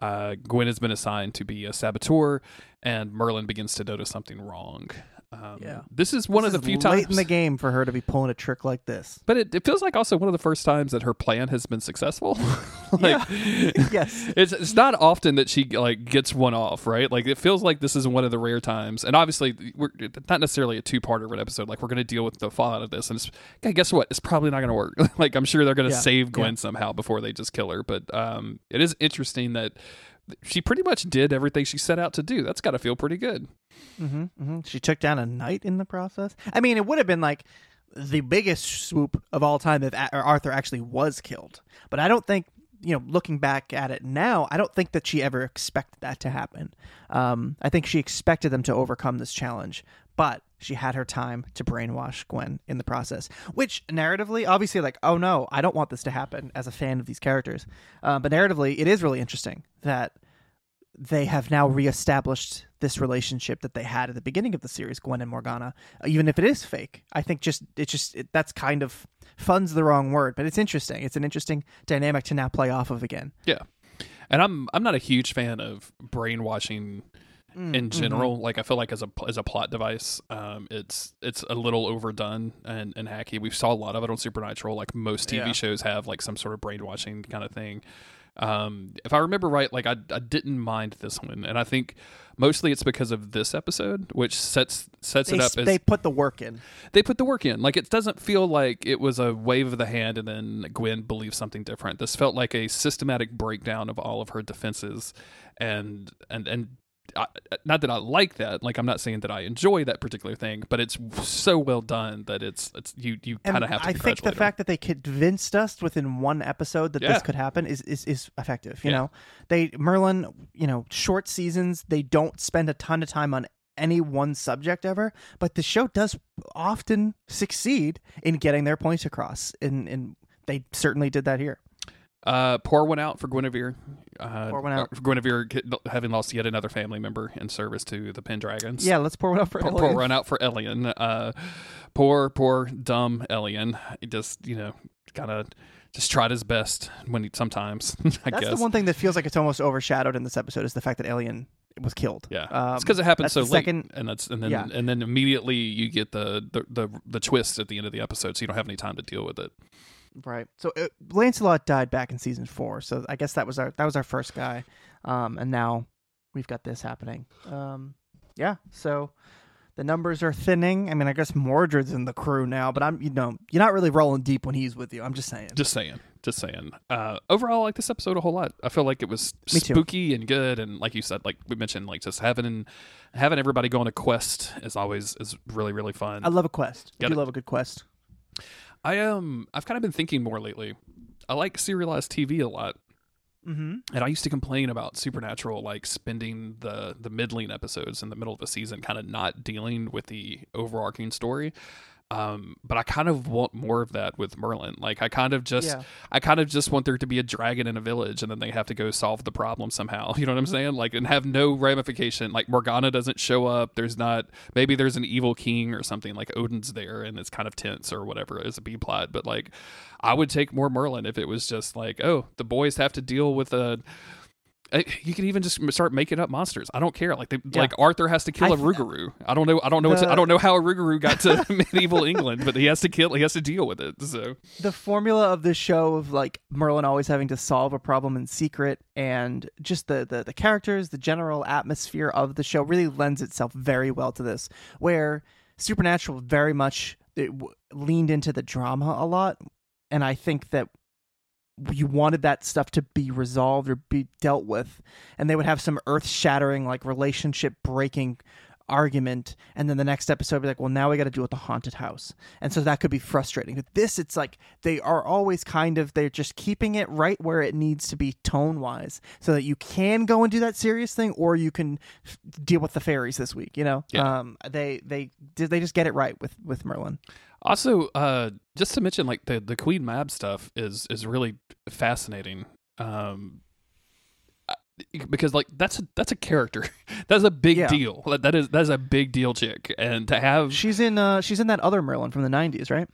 uh, Gwen has been assigned to be a saboteur, and Merlin begins to notice something wrong. Um, Yeah. This is one This of the few late times. in the game for her to be pulling a trick like this. but it, it feels like also one of the first times that her plan has been successful. like, Yes. it's it's not often that she like gets one off, right? Like it feels like this is one of the rare times, and obviously we're not necessarily a two parter of an episode. Like we're going to deal with the fallout of this, and it's, okay, guess what? It's probably not going to work. like I'm sure they're going to Yeah, save Gwen yeah. somehow before they just kill her. But um, it is interesting that she pretty much did everything she set out to do. That's got to feel pretty good. hmm hmm She took down a knight in the process. I mean, it would have been like the biggest swoop of all time if Arthur actually was killed. But I don't think, you know, looking back at it now, I don't think that she ever expected that to happen. Um, I think she expected them to overcome this challenge, but she had her time to brainwash Gwen in the process. Which narratively, obviously, like, oh no, I don't want this to happen as a fan of these characters. Uh, but narratively, it is really interesting that they have now reestablished this relationship that they had at the beginning of the series, Gwen and Morgana, uh, even if it is fake. I think just it just it, that's kind of fun's the wrong word, but it's interesting. It's an interesting dynamic to now play off of again. Yeah, and I'm I'm not a huge fan of brainwashing Mm, in mhm. general. Like I feel like as a as a plot device, um, it's it's a little overdone and, and hacky. We saw a lot of it on Supernatural. Like most TV Yeah. shows have like some sort of brainwashing kind of thing. Um, if I remember right, like I, I didn't mind this one, and I think mostly it's because of this episode, which sets sets They, it up as they put the work in. they put the work in. Like it doesn't feel like it was a wave of the hand and then Gwen believes something different. This felt like a systematic breakdown of all of her defenses, and and and. I, not that I like that. Like I'm not saying that I enjoy that particular thing, but it's so well done that it's it's you you kind of have to. I think the her. fact that they convinced us within one episode that Yeah. this could happen is, is, is effective. You Yeah. know, they Merlin, you know, short seasons. They don't spend a ton of time on any one subject ever, but the show does often succeed in getting their points across, and and they certainly did that here. Uh, pour one out for Guinevere. Uh, Pour one out. uh, for Guinevere having lost yet another family member in service to the Pendragons. Yeah, let's pour one out for pour, pour one out for Elyan. Uh, poor, poor, dumb Elyan. He just, you know, kind of just tried his best when he sometimes, I That's guess. the one thing that feels like it's almost overshadowed in this episode is the fact that Elyan was killed. yeah, Um, it's because it happened so late, second- and that's and then yeah. and then immediately you get the, the the the twist at the end of the episode, so you don't have any time to deal with it. Right. So uh, Lancelot died back in season four. So I guess that was our that was our first guy, um, and now we've got this happening. Um, yeah. So the numbers are thinning. I mean, I guess Mordred's in the crew now, but I'm you know you're not really rolling deep when he's with you. I'm just saying. Just saying, just saying. Uh, overall, I like this episode a whole lot. I feel like it was Me too. spooky and good, and like you said, like we mentioned, like just having having everybody go on a quest is always is really really fun. I love a quest. Get you it. love a good quest. I um I've kind of been thinking more lately. I like serialized TV a lot, Mm-hmm. and I used to complain about Supernatural like spending the the middling episodes in the middle of the season kind of not dealing with the overarching story. Um, but I kind of want more of that with Merlin. Like I kind of just Yeah. I kind of just want there to be a dragon in a village and then they have to go solve the problem somehow. You know what I'm saying? Like and have no ramification. Like Morgana doesn't show up. There's not maybe there's an evil king or something like Odin's there and it's kind of tense or whatever as a B plot. But like I would take more Merlin if it was just like, oh, the boys have to deal with a Uh, you can even just start making up monsters. I don't care. Like, they, Yeah. like Arthur has to kill I a Rougarou. I don't know. I don't know. The- I don't know how a Rougarou got to medieval England, but he has to kill. He has to deal with it. So the formula of this show of like Merlin always having to solve a problem in secret and just the, the the characters, the general atmosphere of the show really lends itself very well to this. Where Supernatural very much it w- leaned into the drama a lot, and I think that you wanted that stuff to be resolved or be dealt with, and they would have some earth shattering like relationship breaking argument. And then the next episode be like well now we got to deal with the haunted house. And so that could be frustrating. But this it's like they are always kind of they're just keeping it right where it needs to be tone wise so that you can go and do that serious thing or you can f- deal with the fairies this week you know? Yeah. um they they they just get it right with with merlin Also, uh, just to mention, like the the Queen Mab stuff is is really fascinating. Um, because like that's a, that's a character, that's a big Yeah. deal. That is that's a big deal chick, and to have she's in uh she's in that other merlin from the 90s right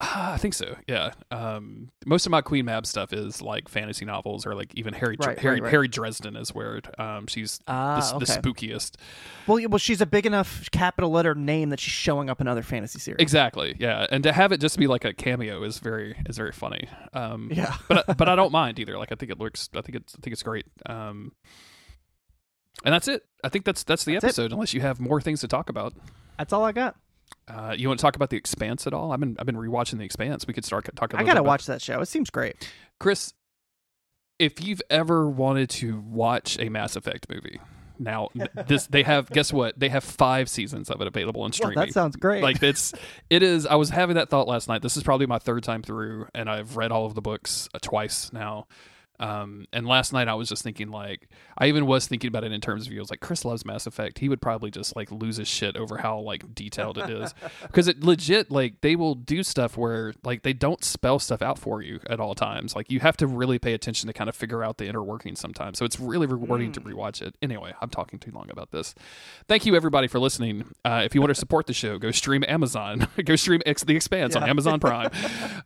I think so. Yeah. Um, most of my Queen Mab stuff is like fantasy novels or like even Harry Right, Harry right, right. Harry Dresden is where um she's ah the, the spookiest. well, yeah, well she's a big enough capital letter name that she's showing up in other fantasy series Exactly. Yeah, and to have it just be like a cameo is very is very funny. Um, yeah but but I don't mind either. Like I think it looks. I think it's I think it's great. Um, and that's it. I think that's that's the That's it. episode. Unless you have more things to talk about. that's all i got Uh, you want to talk about the Expanse at all? I've been I've been rewatching the Expanse. We could start talking. i gotta about- watch that show it seems great Chris. If you've ever wanted to watch a Mass Effect movie, now this they have. Guess what? They have five seasons of it available on well, streaming. that sounds great like it's it is i was having that thought last night this is probably my third time through and i've read all of the books uh, twice now Um, and last night I was just thinking like I even was thinking about it in terms of you. I was like Chris loves Mass Effect. He would probably just like lose his shit over how like detailed it is because it legit like they will do stuff where like they don't spell stuff out for you at all times. Like you have to really pay attention to kind of figure out the inner workings sometimes. So it's really rewarding to rewatch it. Anyway, I'm talking too long about this. Thank you everybody for listening. Uh, if you want to support the show, go stream Amazon. go stream X The Expanse on Amazon Prime.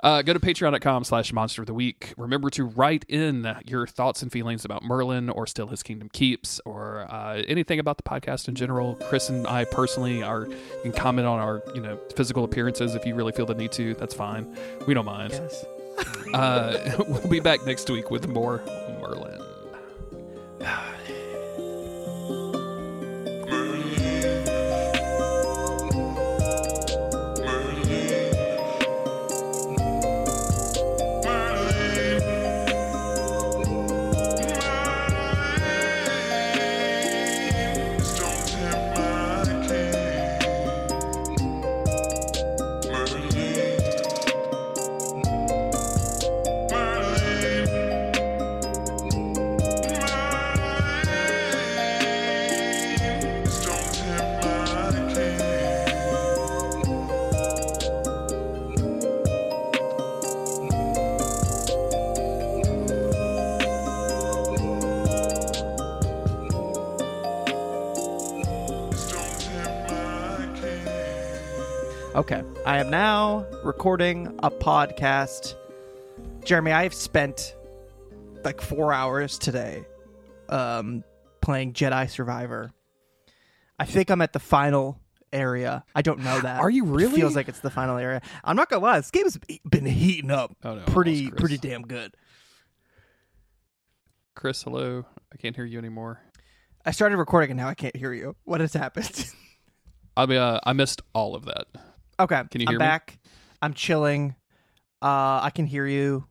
uh, go to patreon.com slash monster of the week. Remember to write in your thoughts and feelings about Merlin or Still His Kingdom Keeps or uh, anything about the podcast in general. Chris and I personally are you can comment on our you know physical appearances if you really feel the need to. That's fine. We don't mind. Yes. Uh, we'll be back next week with more Merlin. Okay. I am now recording a podcast. Jeremy, I've spent like four hours today um, playing Jedi Survivor. I think I'm at the final area. I don't know that. Are you It really? feels like it's the final area. I'm not gonna lie, this game's been heating up Oh no, pretty pretty damn good. Chris, hello. I can't hear you anymore. I started recording and now I can't hear you. What has happened? I mean, uh, I missed all of that. Okay, Can you I'm hear me? back. I'm chilling. Uh, I can hear you.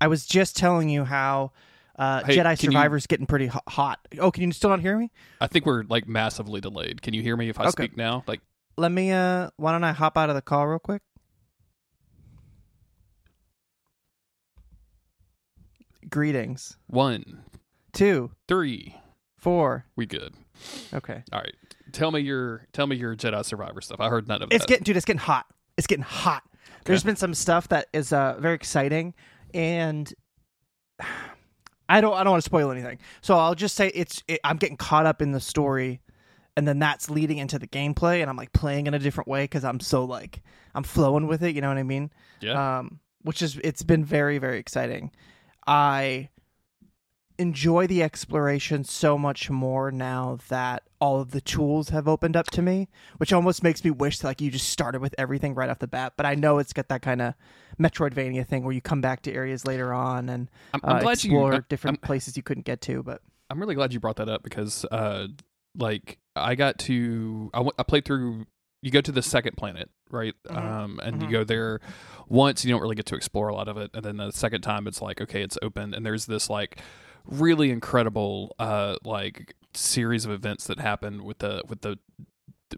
I was just telling you how uh, Hey, Jedi can you- Survivor's getting pretty hot. Oh, can you still not hear me? I think we're like massively delayed. Can you hear me if I Okay. speak now? Like, Let me. Uh, why don't I hop out of the call real quick? Greetings. one, Two, three, four. we good. Okay. All right. Tell me your tell me your Jedi Survivor stuff. I heard none of It's that. getting, dude. It's getting hot. It's getting hot. There's been some stuff that is uh, very exciting, and I don't. I don't want to spoil anything. So I'll just say it's. It, I'm getting caught up in the story, and then that's leading into the gameplay, and I'm like playing in a different way because I'm so like I'm flowing with it. You know what I mean? yeah. um, which is it's been very very exciting. I enjoy the exploration so much more now that all of the tools have opened up to me, which almost makes me wish like you just started with everything right off the bat. But I know it's got that kind of Metroidvania thing where you come back to areas later on and I'm, I'm uh, glad you. explore I'm, different places you couldn't get to. But I'm really glad you brought that up because, uh, like, I got to I played through. You go to the second planet, right? Mhm. Um, and you Mhm. go there once. You don't really get to explore a lot of it, and then the second time, it's like okay, it's open, and there's this like really incredible uh like series of events that happen with the with the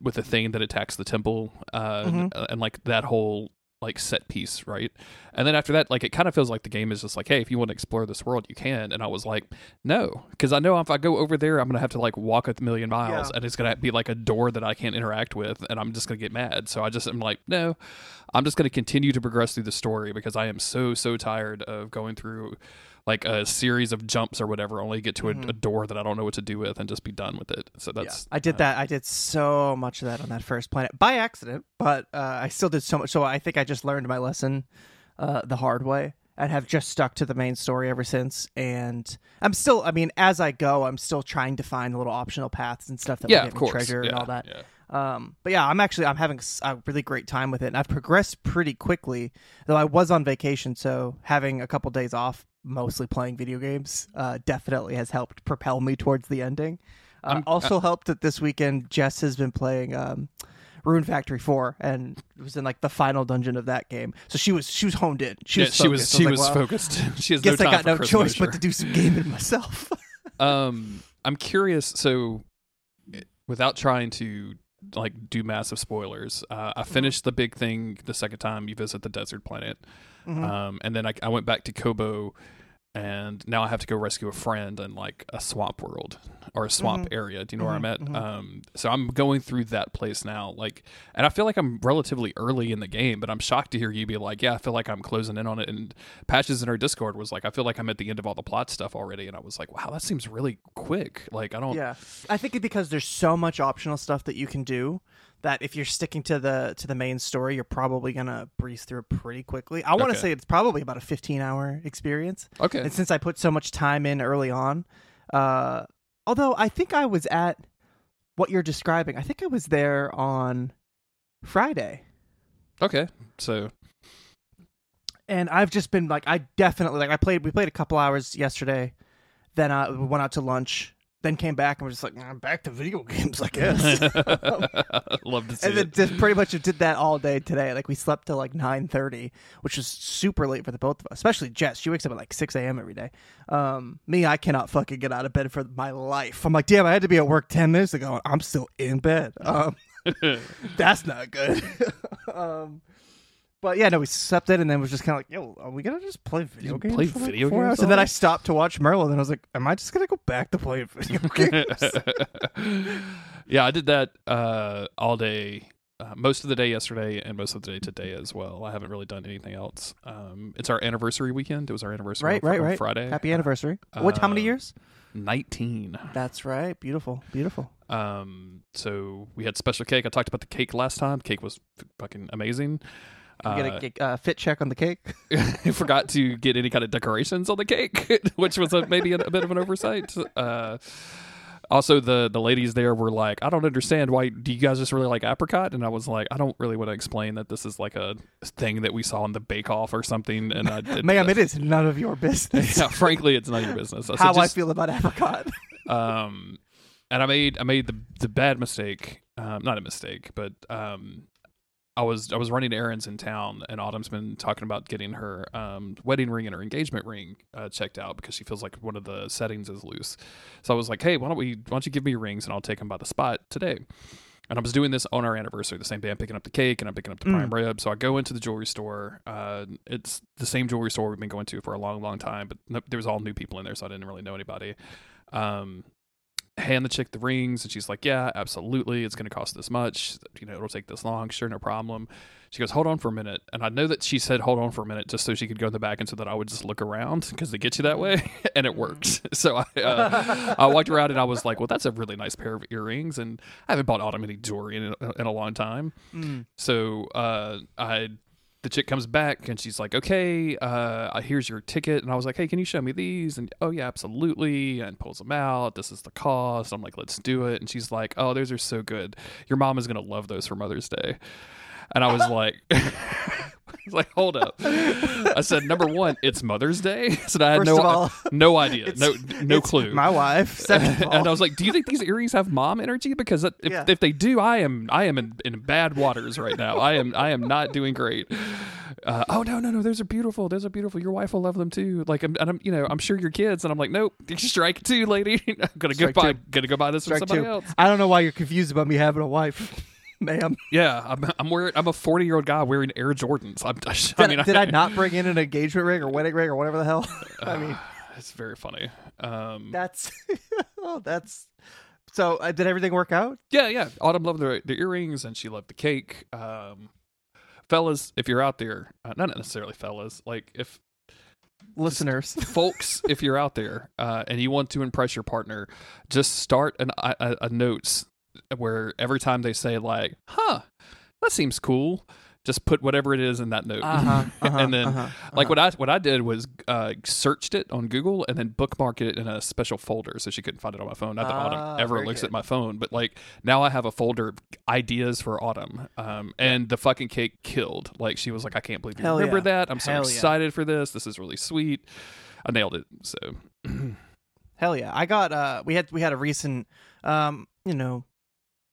with the thing that attacks the temple uh Mhm. and, and like that whole like set piece right? And then after that like it kind of feels like the game is just like hey if you want to explore this world you can. And i was like no. Because i know if i go over there i'm gonna have to like walk a million miles Yeah. and it's gonna be like a door that i can't interact with and i'm just gonna get mad. So i just am like no. I'm just gonna continue to progress through the story because i am so so tired of going through like a series of jumps or whatever only to get to a, a door that i don't know what to do with and just be done with it so that's I did uh, that. I did so much of that on that first planet by accident, but uh, I still did so much. So I think I just learned my lesson uh, the hard way and have just stuck to the main story ever since. And I'm still, I mean, as I go, I'm still trying to find the little optional paths and stuff that yeah will of get me course treasure and all that. yeah. Um, but yeah, I'm actually I'm having a really great time with it, and I've progressed pretty quickly. Though I was on vacation, so having a couple days off, mostly playing video games, uh, definitely has helped propel me towards the ending. Uh, I'm- also helped that this weekend Jess has been playing um, Rune Factory Four, and was in like the final dungeon of that game. So she was she was honed in. She yeah, was she was focused. I she like, was well, focused. she has no Guess I got no Chris choice but to do some gaming myself. Um, I'm curious. So, without trying to like do massive spoilers, uh, Mm-hmm. I finished the big thing the second time you visit the desert planet, Mhm. um, and then I, I went back to Koboh and now I have to go rescue a friend in like a swamp world or a swamp Mhm. area. Do you know where I'm at? Mhm, mhm. Um, so I'm going through that place now. Like, and I feel like I'm relatively early in the game, but I'm shocked to hear you be like, "Yeah, I feel like I'm closing in on it." And patches in our Discord was like, "I feel like I'm at the end of all the plot stuff already," and I was like, "Wow, that seems really quick." Like, I don't. Yeah, I think it because there's so much optional stuff that you can do that if you're sticking to the to the main story, you're probably gonna breeze through it pretty quickly. I want to Okay. say it's probably about a 15 hour experience, Okay. and since I put so much time in early on, uh, although I think I was at what you're describing, I think I was there on Friday. Okay. So and I've just been like, I definitely like I played. We played a couple hours yesterday, then I went out to lunch, then came back and we're just like, "Nah, back to video games, I guess. love to see and then it. just pretty much did that all day today. Like we slept till like nine thirty, which was super late for the both of us. Especially Jess. She wakes up at like six a.m. every day. Um, me, I cannot fucking get out of bed for my life. I'm like, damn, I had to be at work ten minutes ago. and I'm still in bed. Um, that's not good. um, but yeah, no, we slept in and then was just kind of like, yo, are we gonna just play video Just games? play for like video four games hours? And then I stopped to watch Merlin, and I was like, am I just gonna go back to playing video games? yeah, I did that uh, all day, uh, most of the day yesterday, and most of the day today as well. I haven't really done anything else. Um, it's our anniversary weekend. It was our anniversary right, on, right, on right. Friday. Happy anniversary. what? How many uh, years? Nineteen. That's right. Beautiful, beautiful. Um, so we had special cake. I talked about the cake last time. Cake was f- fucking amazing. You get Uh, a get, uh, fit check on the cake. I forgot to get any kind of decorations on the cake, which was a, maybe a, a bit of an oversight. Uh, also, the the ladies there were like, "I don't understand why. Do you guys just really like apricot?" And I was like, "I don't really want to explain that this is like a thing that we saw in the Bake Off or something." And I, Ma'am, it is none of your business. yeah, frankly, it's none of your business. So How I just- feel about apricot. um, and I made I made the the bad mistake, um, not a mistake, but um, I was I was running errands in town, and Autumn's been talking about getting her um wedding ring and her engagement ring uh, checked out because she feels like one of the settings is loose. So I was like, hey, why don't we why don't you give me rings and I'll take them by the spot today. And I was doing this on our anniversary, the same day I'm picking up the cake and I'm picking up the Mm. prime rib. So I go into the jewelry store. Uh, it's the same jewelry store we've been going to for a long, long time, but no, there was all new people in there, so I didn't really know anybody. Um, hand the chick the rings, and she's like, "Yeah, absolutely. It's going to cost this much. You know, it'll take this long. Sure, no problem." She goes, "Hold on for a minute," and I know that she said, "Hold on for a minute," just so she could go in the back, and so that I would just look around because they get you that way, and it works. So I, uh, I walked around, and I was like, "Well, that's a really nice pair of earrings," and I haven't bought any jewelry in a, in a long time. Mm. So uh, I, the chick comes back and she's like, "Okay, uh, here's your ticket." And I was like, "Hey, can you show me these?" And oh yeah, absolutely. And pulls them out. This is the cost. I'm like, "Let's do it." And she's like, "Oh, those are so good. Your mom is gonna love those for Mother's Day." And I was like, Like, hold up. I said, number one, it's Mother's Day. I said I had First no all, no idea, no no clue. My wife. Second of all, and I was like, "Do you think these earrings have mom energy? Because if, Yeah. if they do, I am I am in, in bad waters right now. I am I am not doing great." Uh, oh no no no! Those are beautiful. Those are beautiful. Your wife will love them too. Like, I'm, and I'm you know I'm sure your kids. And I'm like, nope, strike two, lady. I'm gonna Strike go buy two. gonna go buy this from somebody two. else. I don't know why you're confused about me having a wife, ma'am. Yeah, I'm I'm wearing I'm a 40 year old guy wearing Air Jordans. I'm, I Did, mean, did I not bring in an engagement ring or wedding ring or whatever the hell? I mean, it's very funny. Um, that's oh, that's. So uh, did everything work out? Yeah, yeah. Autumn loved the, the earrings and she loved the cake. Um, fellas, if you're out there, uh, not necessarily fellas, like if Listeners, folks, if you're out there uh, and you want to impress your partner, just start an, a, a, a notes where every time they say like, "Huh, that seems cool," just put whatever it is in that note. uh-huh, uh-huh, and then uh-huh, like uh-huh. what I what I did was uh, searched it on Google and then bookmarked it in a special folder so she couldn't find it on my phone. Not that Ah, Autumn ever looks good. at my phone, but like now I have a folder of ideas for Autumn. Um, and the fucking cake killed. Like she was like, I can't believe you Hell remember yeah. that. I'm so Hell yeah. excited for this. This is really sweet. I nailed it. So Hell yeah! I got uh we had we had a recent um you know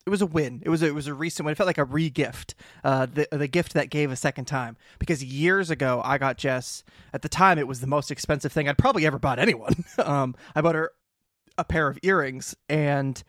it was a win. It was a, it was a recent win. It felt like a re-gift. Uh the the gift that gave a second time because years ago I got Jess at the time it was the most expensive thing I'd probably ever bought anyone. um I bought her a pair of earrings and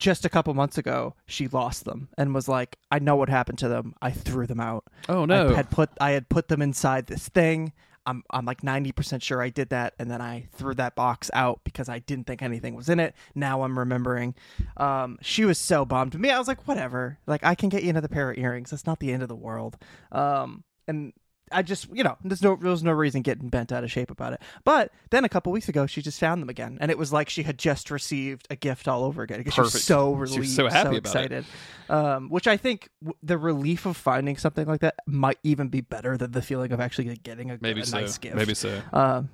just a couple months ago she lost them and was like I know what happened to them. I threw them out. oh I no. had put I had put them inside this thing. I'm I'm like 90% sure I did that and then I threw that box out because I didn't think anything was in it. Now I'm remembering. Um she was so bummed. Me I was like whatever. Like I can get you another pair of earrings. That's not the end of the world. Um and I just, you know, there's no, there was no reason getting bent out of shape about it. But then a couple weeks ago, she just found them again, and it was like she had just received a gift all over again because she was so She was relieved, so happy about it. excited. Um, which I think w- the relief of finding something like that might even be better than the feeling of actually getting a, Maybe a so. nice gift. Maybe so. Um,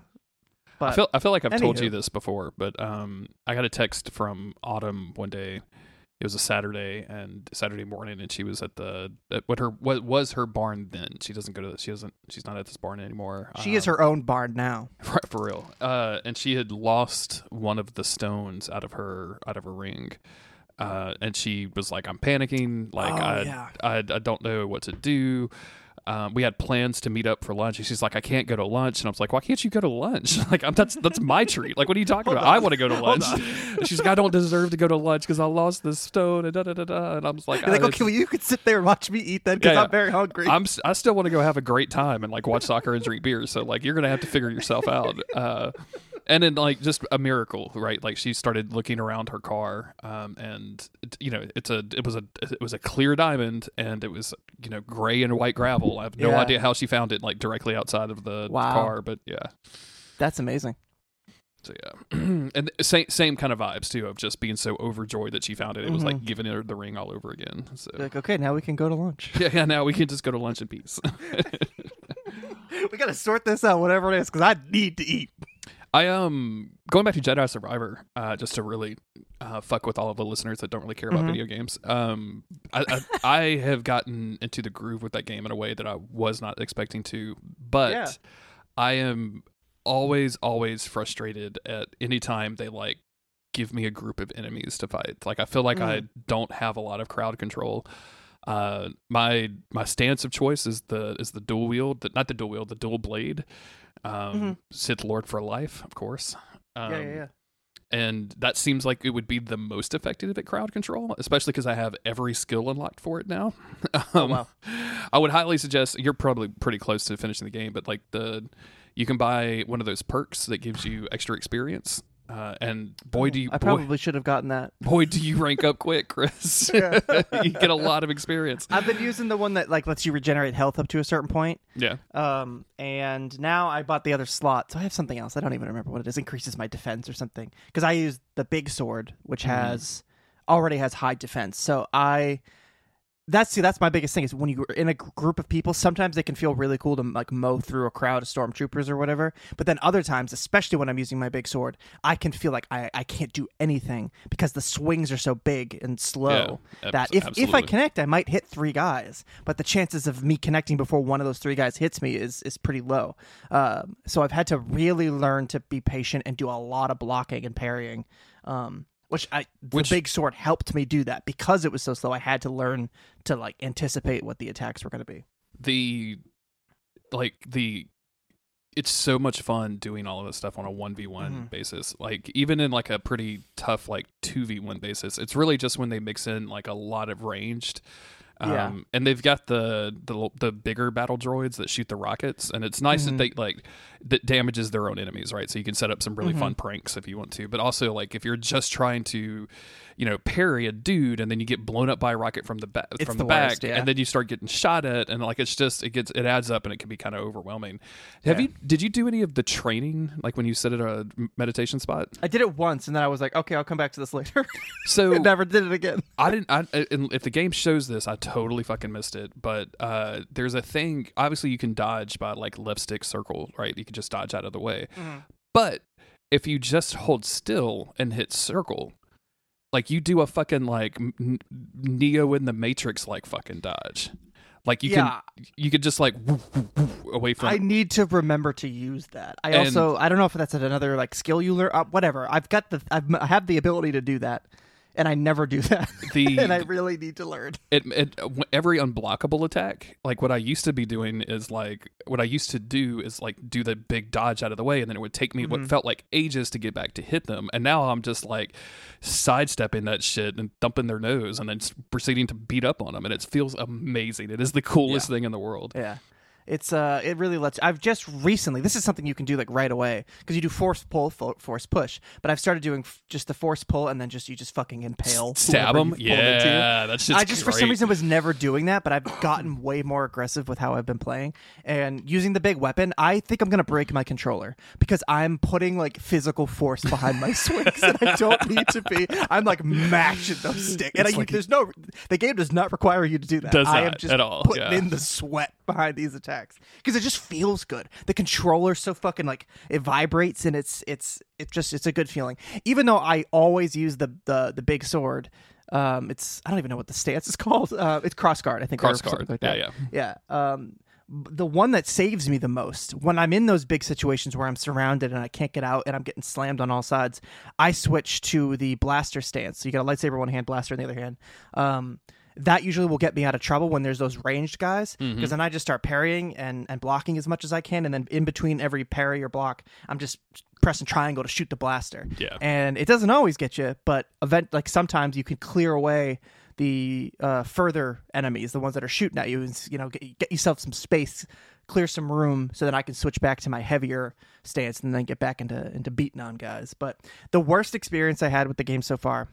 but I feel I feel like I've told you this before, but um, I got a text from Autumn one day. It was a Saturday and Saturday morning, and she was at the at what her what was her barn then. She doesn't go to she doesn't she's not at this barn anymore. she is Um, her own barn now. right, for real. Uh, and she had lost one of the stones out of her out of her ring. Uh, and she was like, "I'm panicking. Like, Oh, I, yeah. I, I don't know what to do." Um, we had plans to meet up for lunch, and she's like, "I can't go to lunch." And I was like, "Why can't you go to lunch? Like, I'm, that's that's my treat. Like, what are you talking about? I want to go to lunch." She's like, "I don't deserve to go to lunch because I lost this stone." And da da da da. And I was like, You're like, "Ah, okay, well, you could sit there and watch me eat then because Yeah. I'm very hungry. I'm I still want to go have a great time and like watch soccer and drink beer. So like you're gonna have to figure yourself out. Uh, and then like just a miracle, right? Like she started looking around her car, um, and it- you know it's a it was a it was a clear diamond, and it was you know gray and white gravel. I have no Yeah. idea how she found it like directly outside of the Wow. car, but yeah. That's amazing. So yeah, and same same kind of vibes too of just being so overjoyed that she found it. It was like Mhm. giving her the ring all over again. So You're like, okay, now we can go to lunch. yeah, yeah. Now we can just go to lunch in peace. we got to sort this out, whatever it is, because I need to eat. I um going back to Jedi Survivor, uh, just to really uh, fuck with all of the listeners that don't really care about Mhm. video games. Um, I, I I have gotten into the groove with that game in a way that I was not expecting to, but Yeah. I am always always frustrated at any time they like give me a group of enemies to fight. Like I feel like Mm. I don't have a lot of crowd control. Uh, my my stance of choice is the is the dual wield, not the dual wield, the dual blade. Um, Mhm. Sith Lord for life, of course. Um, yeah, yeah, yeah. And that seems like it would be the most effective at crowd control, especially because I have every skill unlocked for it now. Oh, Um, wow. I would highly suggest you're probably pretty close to finishing the game, but like the you can buy one of those perks that gives you extra experience. Uh, and boy, do you I boy, probably should have gotten that. boy do you rank up quick, Chris. Yeah. you get a lot of experience. I've been using the one that like lets you regenerate health up to a certain point. Yeah. Um, and now I bought the other slot, so I have something else. I don't even remember what it is. Increases my defense or something because I use the big sword, which Mhm. has already has high defense. So I that's see that's my biggest thing is when you're in a group of people sometimes it can feel really cool to like mow through a crowd of stormtroopers or whatever. But then other times especially when i'm using my big sword i can feel like i, I can't do anything because the swings are so big and slow Yeah, that if, if i connect i might hit three guys but the chances of me connecting before one of those three guys hits me is is pretty low. Um, so i've had to really learn to be patient and do a lot of blocking and parrying. Um, which I the big sword helped me do that because it was so slow. I had to learn to like anticipate what the attacks were going to be. the like the it's so much fun doing all of this stuff on a 1v1 Mhm. basis like even in like a pretty tough like 2v1 basis it's really just when they mix in like a lot of ranged um, Yeah. and they've got the, the the bigger battle droids that shoot the rockets and it's nice Mhm. that they like that damages their own enemies right so you can set up some really Mhm. fun pranks if you want to but also like if you're just trying to you know parry a dude and then you get blown up by a rocket from the back from the the, back worst, yeah. and then you start getting shot at and like it's just it gets it adds up and it can be kind of overwhelming have Yeah. you did you do any of the training like when you sit at a meditation spot I did it once, and then I was like, okay, I'll come back to this later. so never did it again. I didn't. I, and if the game shows this, I totally fucking missed it. But uh, there's a thing. Obviously, you can dodge by like left stick circle, right? You can just dodge out of the way. But if you just hold still and hit circle, like you do a fucking like Neo in the Matrix like fucking dodge. Like you yeah, can you could just like woof, woof, woof away from I need to remember to use that. I And- also I don't know if that's another like skill you learn. Uh, whatever. I've got the I've, I have the ability to do that, and I never do that. the and I really need to learn. it, it every unblockable attack like what i used to be doing is like what i used to do is like do the big dodge out of the way and then it would take me Mhm. what felt like ages to get back to hit them and now i'm just like sidestepping that shit and thumping their nose and then proceeding to beat up on them and it feels amazing it is the coolest thing in the world Yeah. It's uh, it really lets. I've just recently. This is something you can do like right away because you do force pull, fo- force push. But I've started doing f- just the force pull, and then just you just fucking impale, Stab them. you've pulled into. Yeah, that's just. I just for some reason was never doing that, but I've gotten way more aggressive with how I've been playing and using the big weapon. I think I'm gonna break my controller because I'm putting like physical force behind my swings that I don't need to be. I'm like mashing those sticks, and I, like- there's no the game does not require you to do that. Does I am just at all, putting yeah. in the sweat behind these attacks because it just feels good. The controller's so fucking like it vibrates and it's it's it just it's a good feeling. Even though I always use the the the big sword. Um, it's I don't even know what the stance is called. Uh, it's cross guard, I think. Cross guard. like Yeah, that. yeah. Yeah. Um, the one that saves me the most when I'm in those big situations where I'm surrounded and I can't get out and I'm getting slammed on all sides, I switch to the blaster stance. So you got a lightsaber one hand, blaster in the other hand. Um, that usually will get me out of trouble when there's those ranged guys because Mm-hmm. then I just start parrying and, and blocking as much as I can, and then in between every parry or block, I'm just pressing triangle to shoot the blaster. Yeah. and it doesn't always get you, but event like sometimes you can clear away the uh, further enemies, the ones that are shooting at you, and you know get, get yourself some space, clear some room, so that I can switch back to my heavier stance and then get back into into beating on guys. But the worst experience I had with the game so far.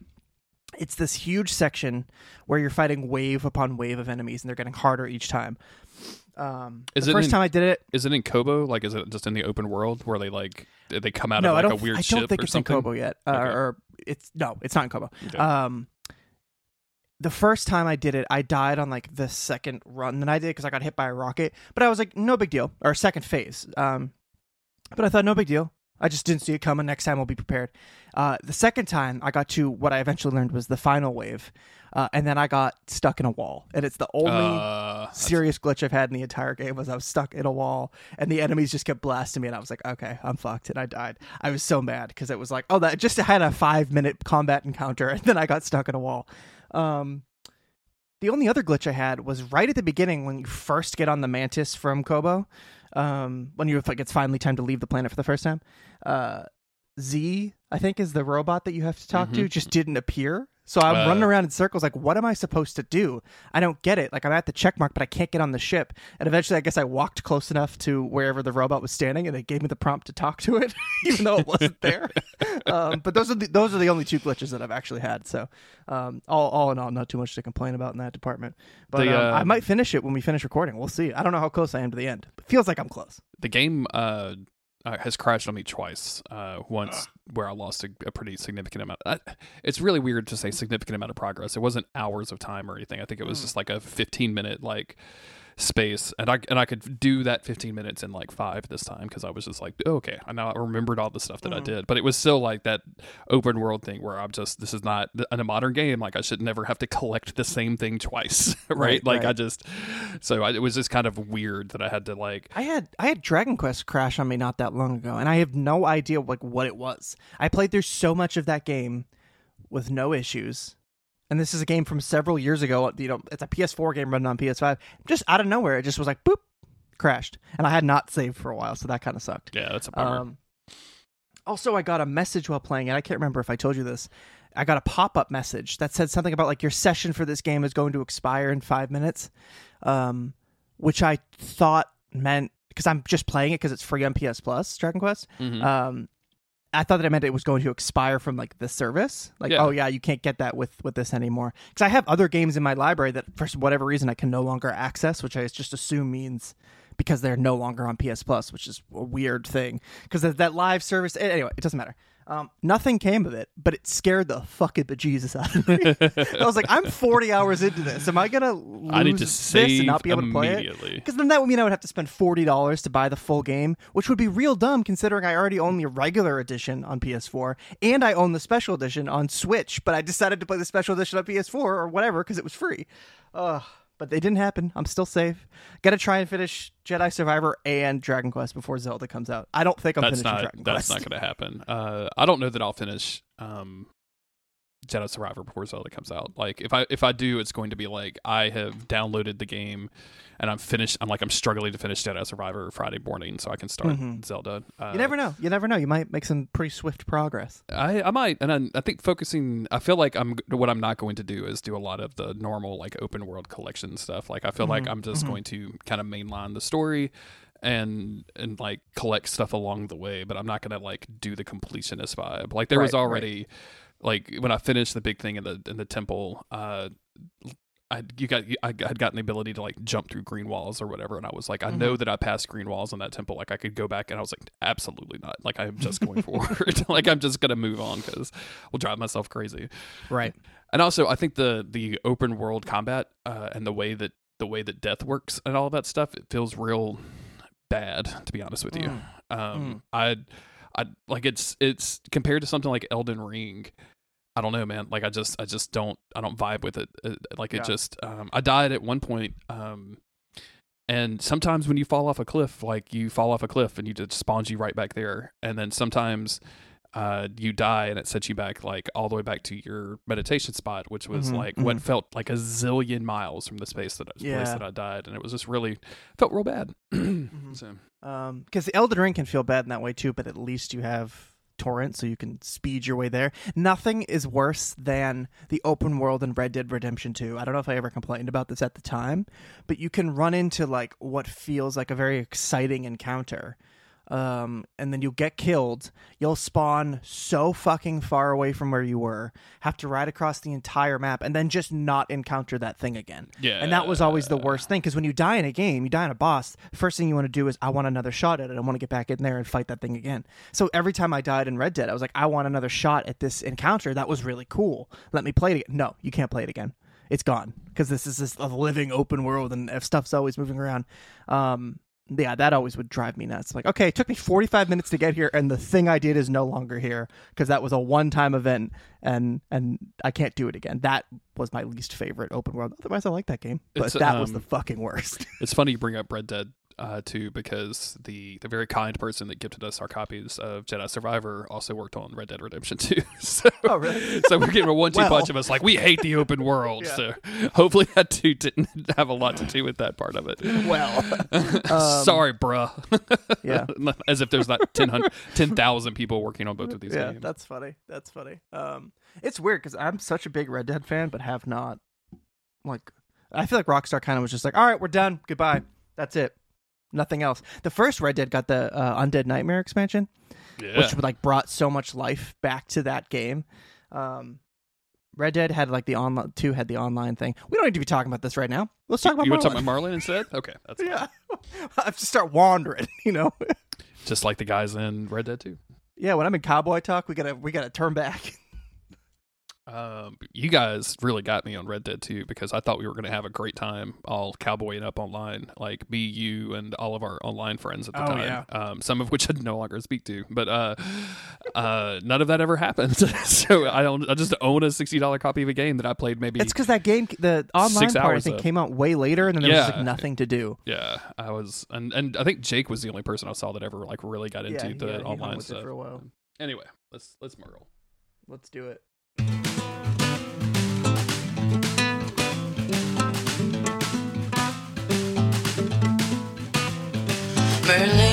It's this huge section where you're fighting wave upon wave of enemies, and they're getting harder each time. Um, Is the it first in- time I did it, Is it in Koboh? Like, is it just in the open world where they like they come out no, of I like don't. a weird I ship don't think or it's something? in Koboh yet, uh, Okay. or it's no, it's not in Koboh. Okay. Um, the first time I did it, I died on like the second run that I did because I got hit by a rocket. But I was like, no big deal, or second phase. Um, but I thought no big deal. I just didn't see it coming. Next time I'll be prepared. Uh, the second time I got to what I eventually learned was the final wave, uh, and then I got stuck in a wall, and it's the only Uh, serious glitch I've had in the entire game was I was stuck in a wall and the enemies just kept blasting me and I was like, okay, I'm fucked and I died. I was so mad because it was like, oh, that just had a five minute combat encounter and then I got stuck in a wall. Um, the only other glitch I had was right at the beginning when you first get on the Mantis from Koboh, um, when you're like it's finally time to leave the planet for the first time. Uh, Z, I think, is the robot that you have to talk to, just didn't appear. So I'm Uh. running around in circles, like, what am I supposed to do? I don't get it. Like, I'm at the check mark, but I can't get on the ship. And eventually, I guess I walked close enough to wherever the robot was standing, and they gave me the prompt to talk to it, even though it wasn't there. um, but those are the, those are the only two glitches that I've actually had. So, um, all all in all, not too much to complain about in that department. But The, um, I uh, might finish it when we finish recording. We'll see. I don't know how close I am to the end. It feels like I'm close. the game uh, uh, has crashed on me twice. Uh, once where I lost a, a pretty significant amount. I, it's really weird to say significant amount of progress. It wasn't hours of time or anything. I think it was just like a 15 minute like space, and I and I could do that 15 minutes in like five this time because I was just like, oh, okay, I now remembered all the stuff that I mm-hmm. did. But it was still like that open world thing where I'm just this is not in a modern game. Like I should never have to collect the same thing twice, right? Right, like I just so I, it was just kind of weird that I had to like I had I had Dragon Quest crash on me not that long ago, and I have no idea like what it was. I played through so much of that game with no issues, and this is a game from several years ago. You know, it's a PS4 game running on PS5. Just out of nowhere, it just was like boop, crashed, and I had not saved for a while, so that kind of sucked. yeah, that's a bummer. Um, also, I got a message while playing, it. I can't remember if I told you this. I got a pop up message that said something about like your session for this game is going to expire in five minutes, um, which I thought meant because I'm just playing it because it's free on PS Plus, Dragon Quest. Mhm. Um, I thought that it meant it was going to expire from like the service. Like, Yeah. oh yeah, you can't get that with with this anymore. Because I have other games in my library that for whatever reason I can no longer access, which I just assume means because they're no longer on PS Plus, which is a weird thing. Because that live service, anyway, it doesn't matter. Um, nothing came of it, but it scared the fucking bejesus out of me. I was like, I'm 40 hours into this. Am I gonna lose I need to this and not be able to play it? immediately. Because then that would mean I would have to spend forty dollars to buy the full game, which would be real dumb considering I already own the regular edition on PS4 and I own the special edition on Switch. But I decided to play the special edition on PS4 or whatever because it was free. Ugh. But they didn't happen. I'm still safe. Got to try and finish Jedi Survivor and Dragon Quest before Zelda comes out. I don't think I'm that's finishing not Dragon that's Quest. That's not going to happen. Uh, I don't know that I'll finish um, Jedi Survivor before Zelda comes out. Like if I if I do, it's going to be like I have downloaded the game and I'm finished. I'm like I'm struggling to finish Jedi Survivor Friday morning so I can start Mhm. Zelda. Uh, You never know. You never know. You might make some pretty swift progress. I, I might, and I, I think focusing. I feel like I'm what I'm not going to do is do a lot of the normal like open world collection stuff. Like I feel like Mhm, I'm just mhm. going to kind of mainline the story and and like collect stuff along the way. But I'm not going to like do the completionist vibe. Like there was already right. Like when I finished the big thing in the in the temple. uh I you got I had gotten the ability to like jump through green walls or whatever, and I was like, I know that I passed green walls in that temple. Like I could go back, and I was like, absolutely not. Like I'm just going forward. like I'm just gonna move on because we'll drive myself crazy. Right. And also, I think the the open world combat uh, and the way that the way that death works and all that stuff, it feels real bad. To be honest with you, Mm. um, I I like it's it's compared to something like Elden Ring. I don't know, man. Like I just I just don't I don't vibe with it. Uh, Like Yeah. it just um, I died at one point. Um, and sometimes when you fall off a cliff, like you fall off a cliff and you just spawns you right back there. And then sometimes uh, you die and it sets you back like all the way back to your meditation spot, which was Mhm, like what mhm. felt like a zillion miles from the space that place that I died, and it was just really felt real bad. Mm-hmm. So Um, because the Elden Ring can feel bad in that way too, but at least you have torrent, so you can speed your way there. Nothing is worse than the open world in Red Dead Redemption 2. I don't know if I ever complained about this at the time, but you can run into like what feels like a very exciting encounter. Um, and then you'll get killed. You'll spawn so fucking far away from where you were, have to ride across the entire map, and then just not encounter that thing again. yeah, And that was always the worst thing because when you die in a game, you die in a boss, first thing you want to do is, I want another shot at it. I want to get back in there and fight that thing again. So every time I died in Red Dead, I was like, I want another shot at this encounter. That was really cool. Let me play it again. No, you can't play it again. It's gone because this is this a living open world and stuff's always moving around. Um, yeah, that always would drive me nuts. Like, okay, it took me 45 minutes to get here, and the thing I did is no longer here because that was a one-time event, and and I can't do it again. That was my least favorite open world. Otherwise, I like that game, but It's, that was um, the fucking worst. It's funny you bring up Red Dead uh, too, because the the very kind person that gifted us our copies of Jedi Survivor also worked on Red Dead Redemption 2. so, Oh, really? so we're getting a one-two Well. punch of us like we hate the open world. Yeah. So hopefully that too didn't have a lot to do with that part of it. well, Sorry, bruh. yeah, As if there's not 10,000 10,000 people working on both of these yeah, games. that's funny. That's funny. Um, it's weird because I'm such a big Red Dead fan, but have not like. I feel like Rockstar kind of was just like, all right, we're done. Goodbye. That's it. Nothing else. The first Red Dead got the uh, Undead Nightmare expansion, Yeah. which like brought so much life back to that game. Um, Red Dead had like the online two had the online thing. We don't need to be talking about this right now. Let's talk about you want to talk about Merlin instead? Okay, that's fine. yeah, I have to start wandering. You know. just like the guys in Red Dead 2. yeah, when I'm in cowboy talk, we gotta we gotta turn back. Um, you guys really got me on Red Dead 2 because I thought we were going to have a great time all cowboying up online, like me, you, and all of our online friends at the Oh, time. yeah. Um, some of which I no longer speak to, but uh, uh, none of that ever happened. so I don't. I just own a sixty dollar copy of a game that I played maybe. It's because that game, the online part, I think, of- came out way later, and then there was like nothing to do. yeah, I was, and and I think Jake was the only person I saw that ever like really got into yeah, the yeah, online stuff. for a while. Anyway, let's let's Merle. Let's do it. Merlin,